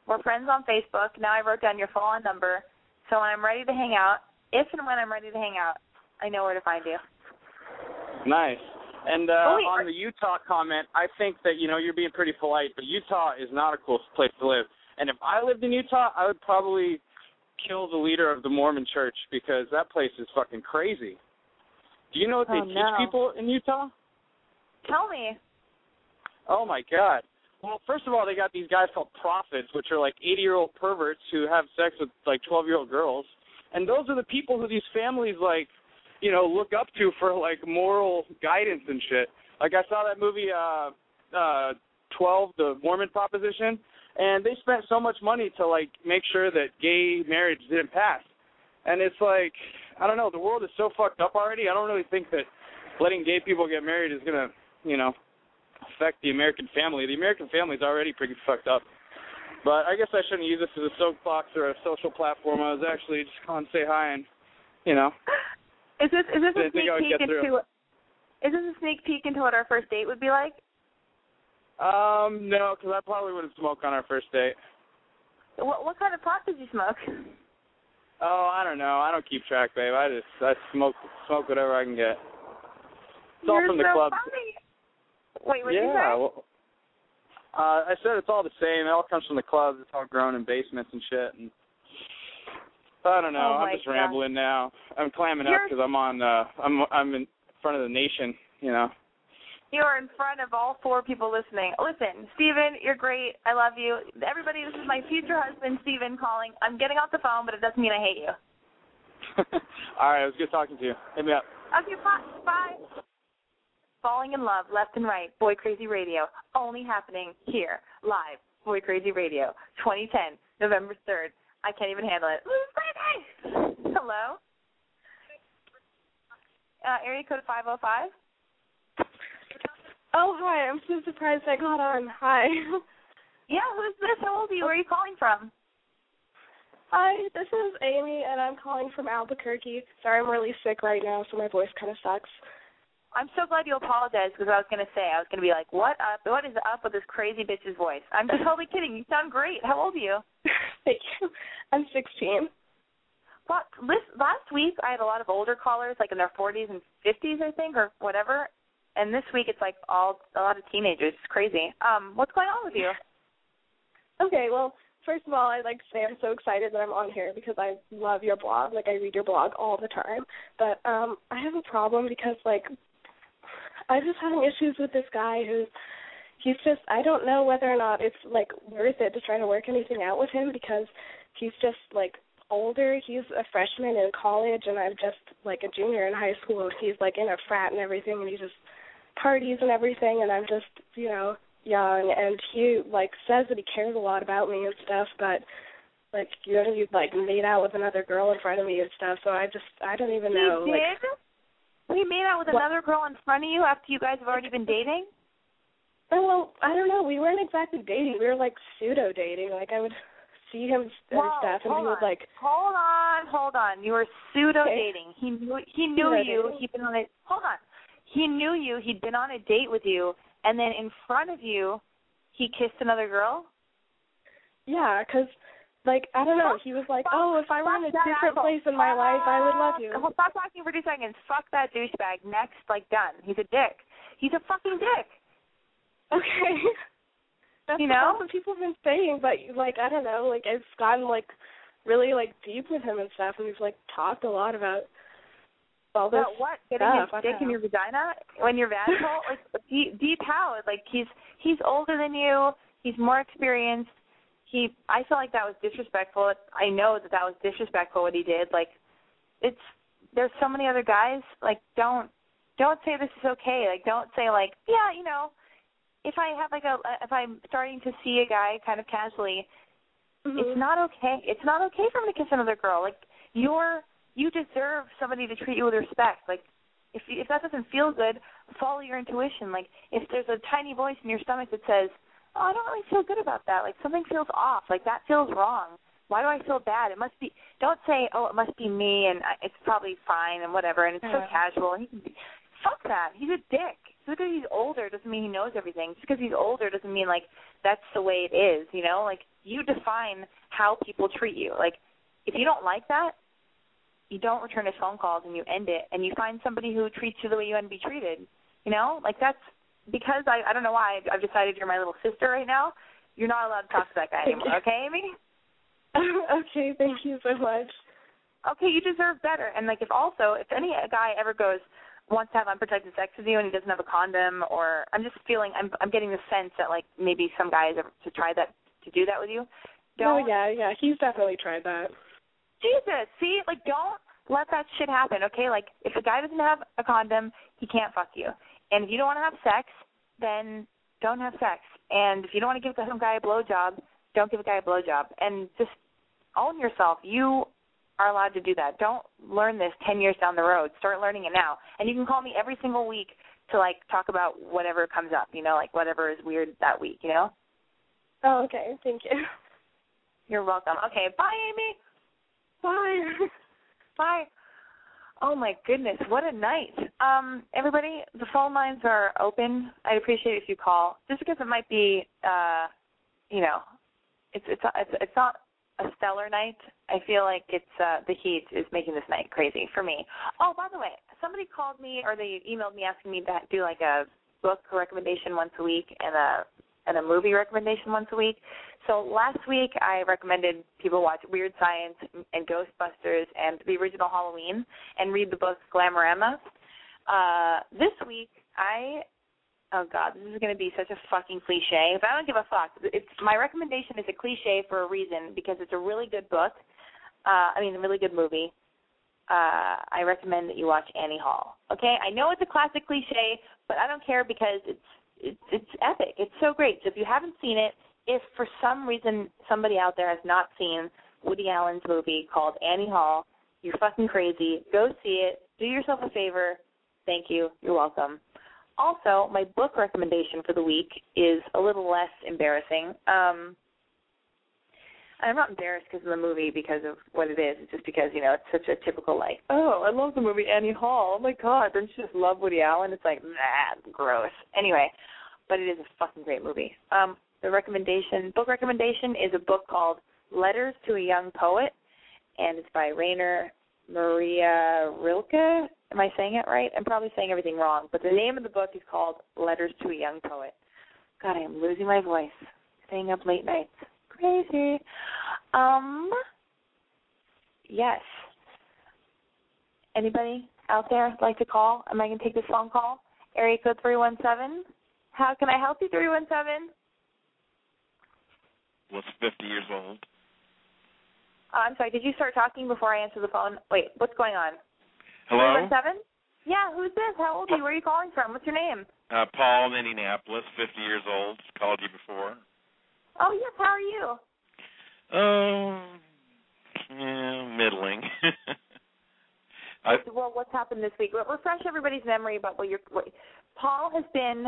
We're friends on Facebook. Now I wrote down your phone number. So when I'm ready to hang out, if and when I'm ready to hang out, I know where to find you. Nice. And uh Oh, wait, on the Utah comment, I think that you know you're being pretty polite, but Utah is not a cool place to live. And if I lived in Utah, I would probably kill the leader of the Mormon church because that place is fucking crazy. Do you know what they Oh, teach no. people in Utah? Tell me. Oh my god. Well, first of all, they got these guys called prophets, which are like 80-year-old perverts who have sex with like 12-year-old girls, and those are the people who these families like, you know, look up to for like moral guidance and shit. Like I saw that movie, uh, uh, 12, the Mormon Proposition, and they spent so much money to like make sure that gay marriage didn't pass. And it's like I don't know, the world is so fucked up already. I don't really think that letting gay people get married is gonna, you know, affect the American family. The American family is already pretty fucked up. But I guess I shouldn't use this as a soapbox or a social platform. I was actually just calling to say hi and, you know. Is this is this a sneak peek into is this a sneak peek into what our first date would be like? Um, no, because I probably wouldn't smoke on our first date. What what kind of pot did you smoke? Oh, I don't know. I don't keep track, babe. I just I smoke smoke whatever I can get. It's all You're from the so club. funny. Wait, what yeah. did you say? Well, uh, I said it's all the same. It all comes from the clubs. It's all grown in basements and shit. And I don't know. Oh I'm just rambling now. I'm clamming up You're- because I'm on. uh I'm I'm in front of the nation. You know. You're in front of all four people listening. Listen, Steven, you're great. I love you. Everybody, this is my future husband, Steven, calling. I'm getting off the phone, but it doesn't mean I hate you. all right. It was good talking to you. Hit me up. Okay, bye. Bye. Falling in love, left and right, Boy Crazy Radio, only happening here, live, Boy Crazy Radio, 2010, November 3rd. I can't even handle it. Hello? Uh, area code 505? Oh, hi. I'm so surprised I got on. Hi. Yeah, who's this? How old are you? Where are you calling from? Hi, this is Amy, and I'm calling from Albuquerque. Sorry, I'm really sick right now, so my voice kind of sucks. I'm so glad you apologized because I was going to say, I was going to be like, what up? What is up with this crazy bitch's voice? I'm just totally kidding. You sound great. How old are you? Thank you. I'm 16. This, last week I had a lot of older callers, like in their 40s and 50s, I think, or whatever. And this week it's like all a lot of teenagers. It's crazy. Um, what's going on with you? Okay, well, first of all, I'd like to say I'm so excited that I'm on here because I love your blog. Like, I read your blog all the time. But um I have a problem because, like, I'm just having issues with this guy who's he's just I don't know whether or not it's like worth it to try to work anything out with him because he's just like older. He's a freshman in college and I'm just like a junior in high school and he's like in a frat and everything and he just parties and everything and I'm just, you know, young and he like says that he cares a lot about me and stuff but like you know he like made out with another girl in front of me and stuff so I just I don't even know he like did? He made out with What? another girl in front of you after you guys have already been dating? Oh, well, I don't know. We weren't exactly dating. We were like pseudo dating. Like I would see him and Whoa, stuff, and he hold on. like, Hold on, hold on. You were pseudo Okay. dating. He knew he knew Pseudo you. He'd been on a hold on. He knew you. He'd been on a date with you, and then in front of you, he kissed another girl. yeah, 'cause like I don't know. He was like, oh, if I were in a different place in my life, I would love you. Fuck- Stop talking for two seconds. Fuck that douchebag. Next, like done. He's a dick. He's a fucking dick. Okay. That's You know? the people have been saying, but like I don't know. Like it's gotten like really like deep with him and stuff, and we've like talked a lot about all this But what? Getting stuff. His dick in your vagina when you're vaginal? like deep, deep how? Like he's he's older than you. He's more experienced. He. I feel like that was disrespectful. I know that that was disrespectful what he did. Like it's there's so many other guys. Like don't don't say this is okay. Like don't say like yeah you know if I have like a if I'm starting to see a guy kind of casually Mhm. it's not okay. It's not okay for him to kiss another girl. Like you're you deserve somebody to treat you with respect. Like if you, if that doesn't feel good, follow your intuition. Like if there's a tiny voice in your stomach that says, "Oh, I don't really feel good about that. Like something feels off. Like that feels wrong. Why do I feel bad? It must be." Don't say, "Oh, it must be me," and I, it's probably fine and whatever. And it's so casual. And he can be, fuck that. He's a dick. Just because he's older doesn't mean he knows everything. Just because he's older doesn't mean like that's the way it is. You know, like you define how people treat you. Like if you don't like that, you don't return his phone calls and you end it, and you find somebody who treats you the way you want to be treated. You know, like that's because I I don't know why I've decided you're my little sister right now. You're not allowed to talk to that guy anymore. Okay, Amy? okay, thank you so much. okay, you deserve better. And like if also if any guy ever goes wants to have unprotected sex with you and he doesn't have a condom or I'm just feeling I'm I'm getting the sense that like maybe some guys ever to try that to do that with you. Oh Don't yeah, yeah. He's definitely tried that. Jesus, see, like don't let that shit happen, okay? Like if a guy doesn't have a condom, he can't fuck you. And if you don't want to have sex, then don't have sex. And if you don't want to give some guy a blowjob, don't give a guy a blowjob. And just own yourself. You are allowed to do that. Don't learn this 10 years down the road. Start learning it now. And you can call me every single week to like talk about whatever comes up, you know, like whatever is weird that week, you know? Oh, okay. Thank you. You're welcome. Okay, bye Amy. Bye. Bye. Oh my goodness, what a night. Um, everybody, the phone lines are open. I'd appreciate it if you call. Just because it might be uh you know, it's it's it's it's not a stellar night. I feel like it's uh the heat is making this night crazy for me. Oh, by the way, somebody called me or they emailed me asking me to do like a book recommendation once a week and a and a movie recommendation once a week. So last week I recommended people watch Weird Science and Ghostbusters and the original Halloween and read the book Glamorama. Uh, this week I oh god, this is going to be such a fucking cliche. But I don't give a fuck. It's my recommendation is a cliche for a reason because it's a really good book. Uh, I mean, a really good movie. Uh, I recommend that you watch Annie Hall. Okay, I know it's a classic cliche, but I don't care because it's it's, it's epic. It's so great. So if you haven't seen it, if for some reason somebody out there has not seen Woody Allen's movie called Annie Hall, you're fucking crazy. Go see it. Do yourself a favor. Thank you. You're welcome. Also, my book recommendation for the week is a little less embarrassing. Um, I'm not embarrassed because of the movie because of what it is. It's just because you know it's such a typical like, oh, I love the movie Annie Hall. Oh my god, don't you just love Woody Allen? It's like, nah, gross. Anyway, but it is a fucking great movie. Um, the recommendation, book recommendation, is a book called Letters to a Young Poet, and it's by Rainer Maria Rilke. Am I saying it right? I'm probably saying everything wrong, but the name of the book is called Letters to a Young Poet. God, I am losing my voice. Staying up late nights. Crazy. Um yes. Anybody out there like to call? Am I gonna take this phone call? Area code three one seven. How can I help you, three one seven? What's fifty years old. Uh, I'm sorry, did you start talking before I answer the phone? Wait, what's going on? Hello. Seven. Yeah, who's this? How old are you? Where are you calling from? What's your name? Uh, Paul in Indianapolis, fifty years old. Called you before. Oh, yes, how are you? Oh, yeah, middling. I, well, what's happened this week? Refresh everybody's memory about what you're. What, Paul has been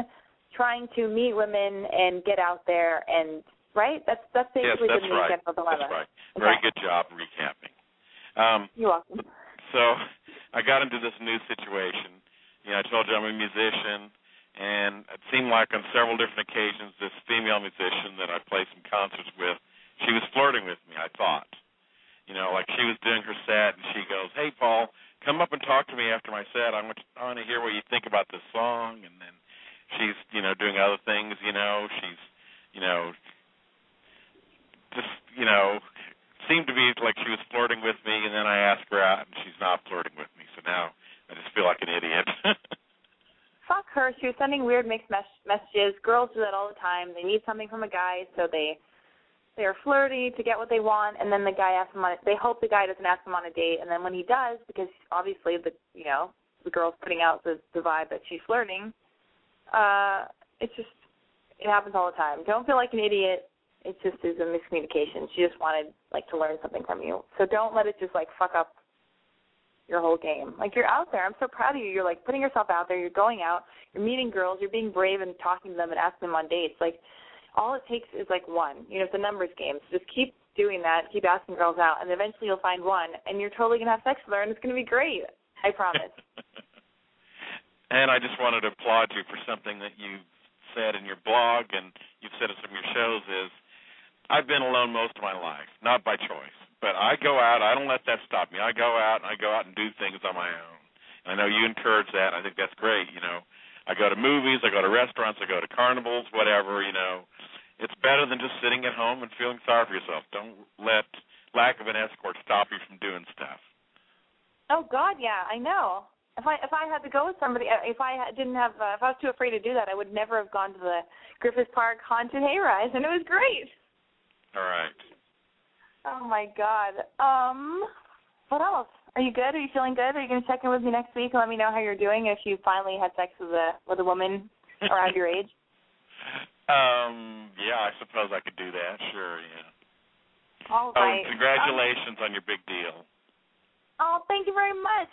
trying to meet women and get out there, and right. That's that's basically yes, that's the right. general dilemma. That's right. Very good job recapping. Um, You're welcome. So I got into this new situation. You know, I told you I'm a musician, and it seemed like on several different occasions, this female musician that I played some concerts with, she was flirting with me. I thought, you know, like she was doing her set, and she goes, "Hey, Paul, come up and talk to me after my set. I want I want to hear what you think about this song." And then she's, you know, doing other things. You know, she's, you know, just, you know, seemed to be like she was flirting with me, and then I asked her out, and she's not flirting with me. So now I just feel like an idiot. Fuck her. She was sending weird mixed mes- messages. Girls do that all the time. They need something from a guy, so they they're flirty to get what they want, and then the guy asks them on. They hope the guy doesn't ask them on a date, and then when he does, because obviously the you know the girl's putting out the the vibe that she's flirting. Uh, it's just it happens all the time. Don't feel like an idiot. It just is a miscommunication. She just wanted like to learn something from you. So don't let it just like fuck up your whole game. Like you're out there. I'm so proud of you. You're like putting yourself out there. You're going out. You're meeting girls. You're being brave and talking to them and asking them on dates. Like all it takes is like one. You know, it's a numbers game. So just keep doing that. Keep asking girls out, and eventually you'll find one, and you're totally gonna have sex with her, and it's gonna be great. I promise. and I just wanted to applaud you for something that you said in your blog, and you've said some of your shows. Is I've been alone most of my life, not by choice, but I go out. I don't let that stop me. I go out and I go out and do things on my own. And I know you encourage that. I think that's great. You know, I go to movies, I go to restaurants, I go to carnivals, whatever. You know, it's better than just sitting at home and feeling sorry for yourself. Don't let lack of an escort stop you from doing stuff. Oh God, yeah, I know. If I if I had to go with somebody, uh, if I didn't have, uh, if I was too afraid to do that, I would never have gone to the Griffith Park haunted hayride, and it was great. All right. Oh my God. Um, what else? Are you good? Are you feeling good? Are you gonna check in with me next week and let me know how you're doing if you finally had sex with a with a woman around your age? Um, yeah, I suppose I could do that. Sure, yeah. All Oh, right. and congratulations on your big deal. Oh, thank you very much.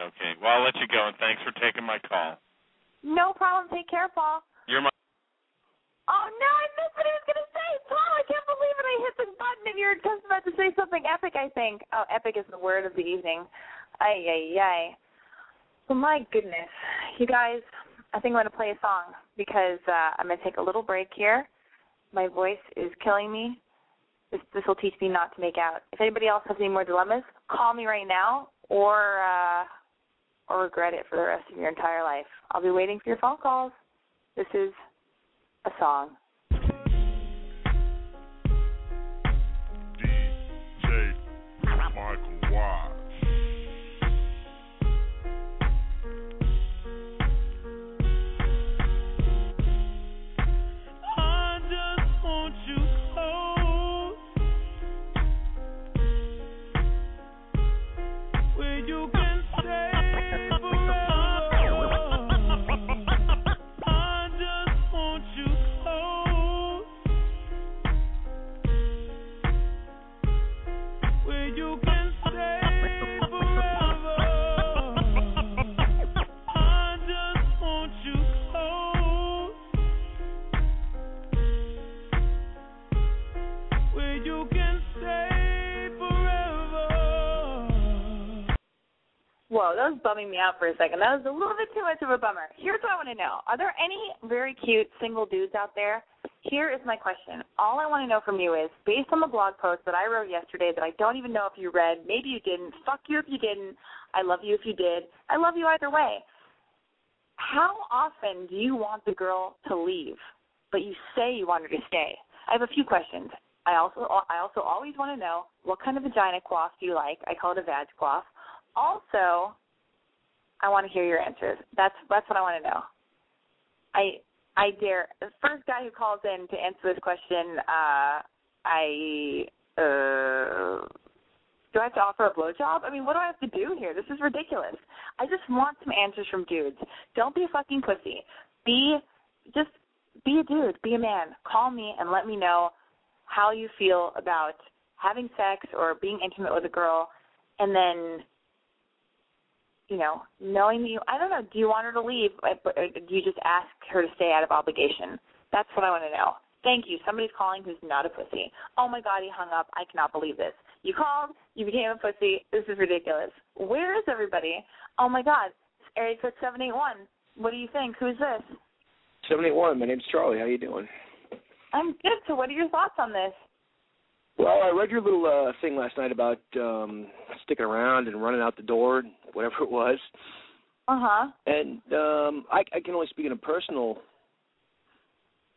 Okay. Well, I'll let you go, and thanks for taking my call. No problem. Take care, Paul. You're. Oh no, I missed what he was gonna say. Paul, I can't believe it. I hit the button and you were just about to say something epic, I think. Oh, epic is the word of the evening. Ay ay ay. Well my goodness. You guys, I think I'm gonna play a song because uh I'm gonna take a little break here. My voice is killing me. This this will teach me not to make out. If anybody else has any more dilemmas, call me right now or uh or regret it for the rest of your entire life. I'll be waiting for your phone calls. This is a song. Whoa, that was bumming me out for a second. That was a little bit too much of a bummer. Here's what I want to know. Are there any very cute single dudes out there? Here is my question. All I want to know from you is, based on the blog post that I wrote yesterday that I don't even know if you read, maybe you didn't, fuck you if you didn't, I love you if you did, I love you either way. How often do you want the girl to leave, but you say you want her to stay? I have a few questions. I also I also always want to know what kind of vagina quaff do you like? I call it a vag quaff. Also, I want to hear your answers. That's that's what I want to know. I I dare the first guy who calls in to answer this question. Uh, I uh, do I have to offer a blowjob? I mean, what do I have to do here? This is ridiculous. I just want some answers from dudes. Don't be a fucking pussy. Be just be a dude. Be a man. Call me and let me know how you feel about having sex or being intimate with a girl, and then you know, knowing that you, I don't know, do you want her to leave? Or uh, do you just ask her to stay out of obligation? That's what I want to know. Thank you. Somebody's calling who's not a pussy. Oh my God, he hung up. I cannot believe this. You called, you became a pussy. This is ridiculous. Where is everybody? Oh my God, it's area code 781. What do you think? Who's this? Seven eight one. My name's Charlie. How you doing? I'm good. So, what are your thoughts on this? Well, I read your little uh thing last night about um sticking around and running out the door, whatever it was. Uh huh. And um I I can only speak in a personal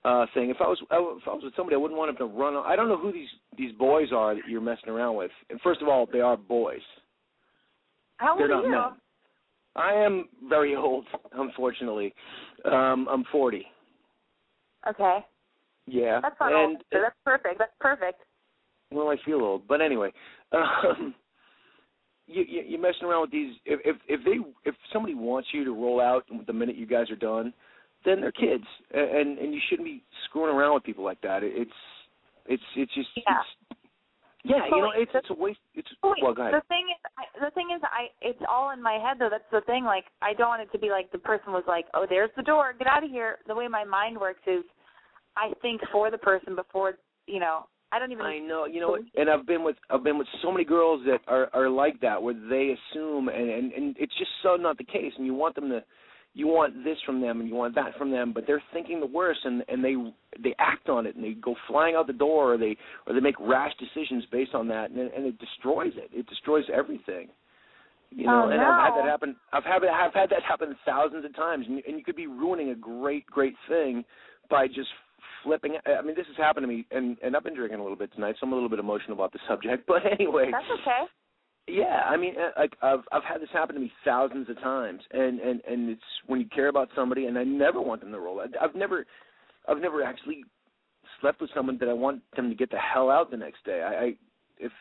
uh thing. If I was if I was with somebody, I wouldn't want them to run. I don't know who these these boys are that you're messing around with. And first of all, they are boys. How old They're are you? men. I am very old, unfortunately. Um I'm 40. Okay. Yeah. That's not and old. So that's perfect. That's perfect. Well, I feel old, but anyway, um, you, you you're messing around with these. If if if they if somebody wants you to roll out the minute you guys are done, then they're kids, and and you shouldn't be screwing around with people like that. It- It's it's it's just Yeah. it's, yeah, you know, it's it's a waste. It's wait, well, go ahead. the thing is, I, the thing is, I it's all in my head though. That's the thing. Like, I don't want it to be like the person was like, "Oh, there's the door, get out of here." The way my mind works is, I think for the person before, you know, I don't even. I know, you know, and I've been with I've been with so many girls that are are like that, where they assume, and and and it's just so not the case, and you want them to, you want this from them, and you want that from them, but they're thinking the worst, and and they they act on it, and they go flying out the door, or they or they make rash decisions based on that, and and it destroys it. It destroys everything. You know, Oh, and I've had that happen. I've had I've had that happen thousands of times, and you, and you could be ruining a great great thing by just flipping. I mean, this has happened to me, and and I've been drinking a little bit tonight, so I'm a little bit emotional about the subject. But anyway, That's okay. yeah, I mean, uh, like I've I've had this happen to me thousands of times, and and and it's when you care about somebody, and I never want them to roll. I've never, I've never actually slept with someone that I want them to get the hell out the next day. I, I if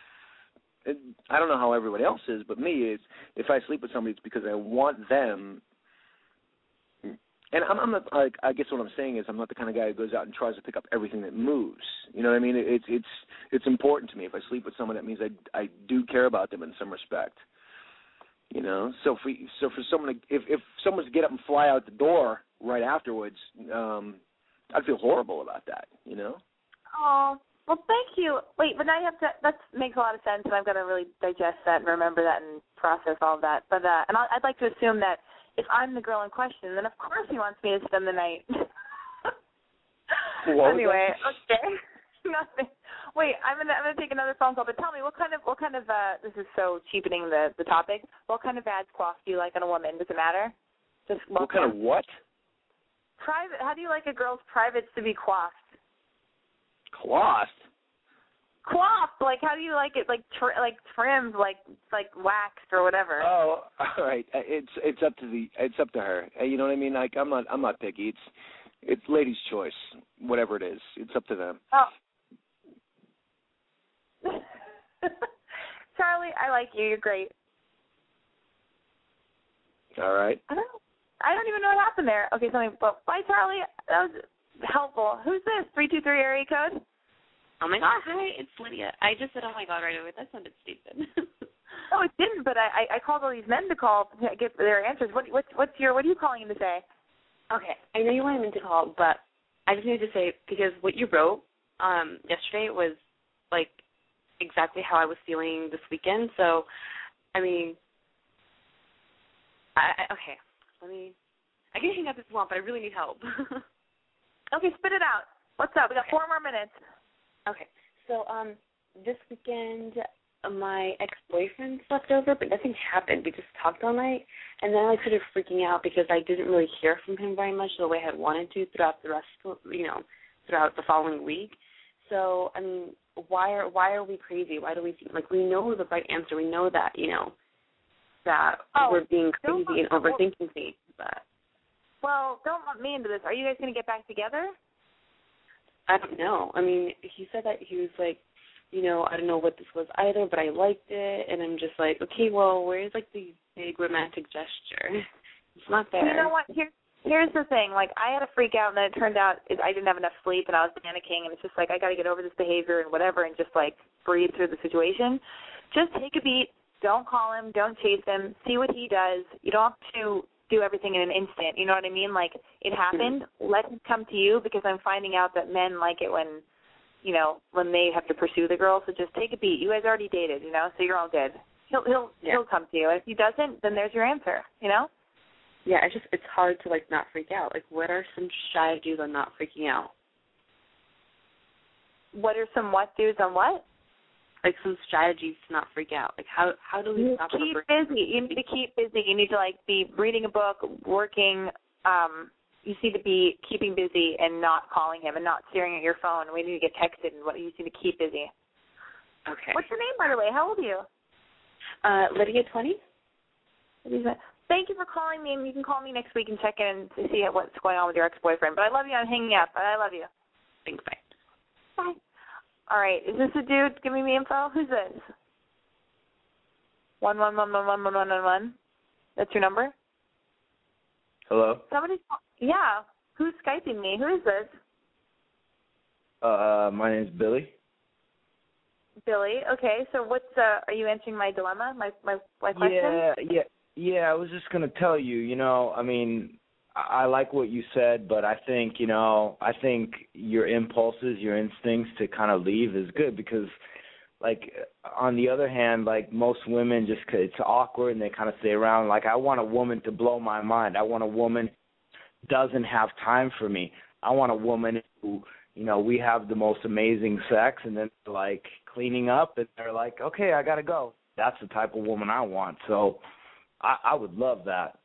I don't know how everybody else is, but me, is if I sleep with somebody, it's because I want them and I'm, I'm not like I guess what I'm saying is I'm not the kind of guy who goes out and tries to pick up everything that moves. You know what I mean? It's it's it's important to me. If I sleep with someone, that means I I do care about them in some respect. You know, so for so for someone to, if if someone's to get up and fly out the door right afterwards, um, I'd feel horrible about that. You know. Oh, well, thank you. Wait, but now you have to. That makes a lot of sense, and I've got to really digest that and remember that and process all of that. But uh, and I'd like to assume that if I'm the girl in question, then of course he wants me to spend the night. Anyway, okay. Nothing. Wait, I'm gonna I'm gonna take another phone call. But tell me, what kind of what kind of uh this is so cheapening the the topic. What kind of ads quaff do you like on a woman? Does it matter? Just What kind of what? private? How do you like a girl's privates to be quaffed? Cloth. Quaffed, like how do you like it? Like tr- like trimmed, like like waxed or whatever. Oh, all right. Uh, It's it's up to the it's up to her. Uh, You know what I mean? Like I'm not I'm not picky. It's it's ladies' choice. Whatever it is, it's up to them. Oh. Charlie, I like you. You're great. All right. I don't. I don't even know what happened there. Okay, something. But bye, Charlie. That was helpful. Who's this? Three two three area code. Oh my god, hi, it's Lydia. I just said oh my god right away. That sounded stupid. No, it didn't. But I I I called all these men to call to get their answers. What what's what's your what are you calling in to say? okay, I know you wanted me to call, but I just needed to say because what you wrote um yesterday was like exactly how I was feeling this weekend. So, I mean, I, I okay. Let me. I can hang up if you want, but I really need help. Okay, spit it out. What's up? We got four more minutes. Okay. So um this weekend my ex boyfriend slept over but nothing happened. We just talked all night and then I started freaking out because I didn't really hear from him very much the way I had wanted to throughout the rest of you know, throughout the following week. So I mean, why are why are we crazy? Why do we think like we know the right answer, we know that, you know, that Oh, we're being crazy and overthinking things, but Well, don't let me into this. Are you guys gonna get back together? I don't know. I mean, he said that he was like, you know, I don't know what this was either, but I liked it, and I'm just like, okay, well, where's like the big romantic gesture? It's not there. You know what? Here's here's the thing. Like, I had a freak out, and then it turned out it, I didn't have enough sleep, and I was panicking, and it's just like I got to get over this behavior and whatever, and just like breathe through the situation. Just take a beat. Don't call him. Don't chase him. See what he does. You don't have to do everything in an instant. You know what I mean? Like, it happened. Let him come to you because I'm finding out that men like it when, you know, when they have to pursue the girl. So just take a beat. You guys already dated, you know, so you're all good. He'll he'll Yeah. he'll come to you. If he doesn't, then there's your answer. You know. Yeah, it's just it's hard to like not freak out. Like, what are some shy strategies on not freaking out? What are some what dudes on what? Like some strategies to not freak out. Like how how do we You stop keep busy. You need to keep busy. You need to like be reading a book, working. Um, you need to be keeping busy and not calling him and not staring at your phone, waiting to get texted. And what you need to keep busy. Okay. What's your name, by the way? How old are you? Uh, Lydia twenty. Thank you for calling me, and you can call me next week and check in to see what's going on with your ex-boyfriend. But I love you. I'm hanging up. But I love you. Thanks. Bye. Bye. All right. Is this a dude giving me info? Who's this? One one one one one one one one one. That's your number. Hello. Somebody. Yeah. Who's skyping me? Who is this? Uh, my name's Billy. Billy. Okay. So what's uh? Are you answering my dilemma? My my my question? Yeah, yeah, yeah. I was just gonna tell you. You know, I mean, I, like what you said, but I think you know, I think your impulses, your instincts to kind of leave is good because, like, on the other hand, like most women, just 'cause it's awkward and they kind of stay around. Like, I want a woman to blow my mind. I want a woman doesn't have time for me. I want a woman who you know, we have the most amazing sex and then like cleaning up and they're like, Okay, I gotta go. That's the type of woman I want. So I, I would love that.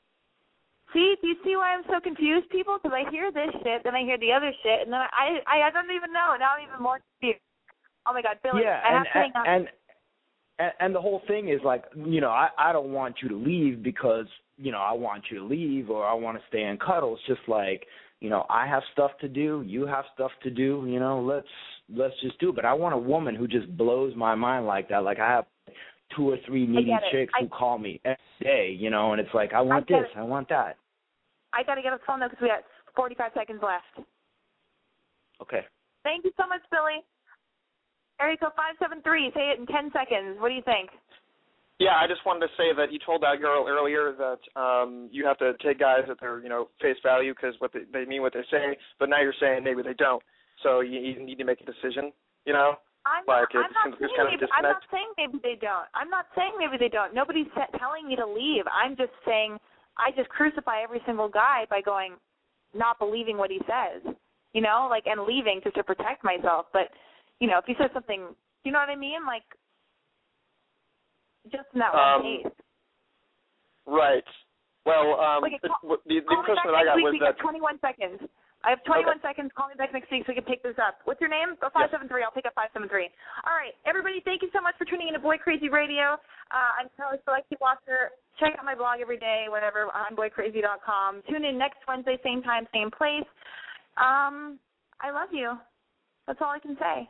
See, do you see why I'm so confused, people? Because I hear this shit, then I hear the other shit, and then I I, I don't even know. Now I'm even more confused. Oh my God, Billy! yeah, I and, to hang up. and and and the whole thing is like, you know, I I don't want you to leave because you know I want you to leave or I want to stay and cuddle. It's just like, you know, I have stuff to do, you have stuff to do. You know, let's let's just do it. But I want a woman who just blows my mind like that. Like I have two or three needy chicks I- who call me every day, you know, and it's like I want get this, it. I want that. I got to get off the phone though because we got 45 seconds left. Okay. Thank you so much, Billy. Area code 573. Say it in 10 seconds. What do you think? Yeah, I just wanted to say that you told that girl earlier that um you have to take guys at their you know face value because what they, they mean what they say, but now you're saying maybe they don't. So you, you need to make a decision. You know, I'm like not, I'm it not seems there's saying kind of a maybe, I'm not saying maybe they don't. I'm not saying maybe they don't. Nobody's telling me to leave. I'm just saying I just crucify every single guy by going, not believing what he says, you know, like and leaving just to protect myself. But you know, if he says something, you know what I mean? Like just in that Um, one case. Right. Well, um, it- call- the, the impression that I got was that got 21 seconds. I have 21 seconds. Call me back next week so we can pick this up. What's your name? Oh, 573. I'll pick up 573. All right, everybody, thank you so much for tuning in to Boy Crazy Radio. Uh, I'm Kelly Selective Walker. Check out my blog every day, whatever, on boycrazy.com. Tune in next Wednesday, same time, same place. Um, I love you. That's all I can say.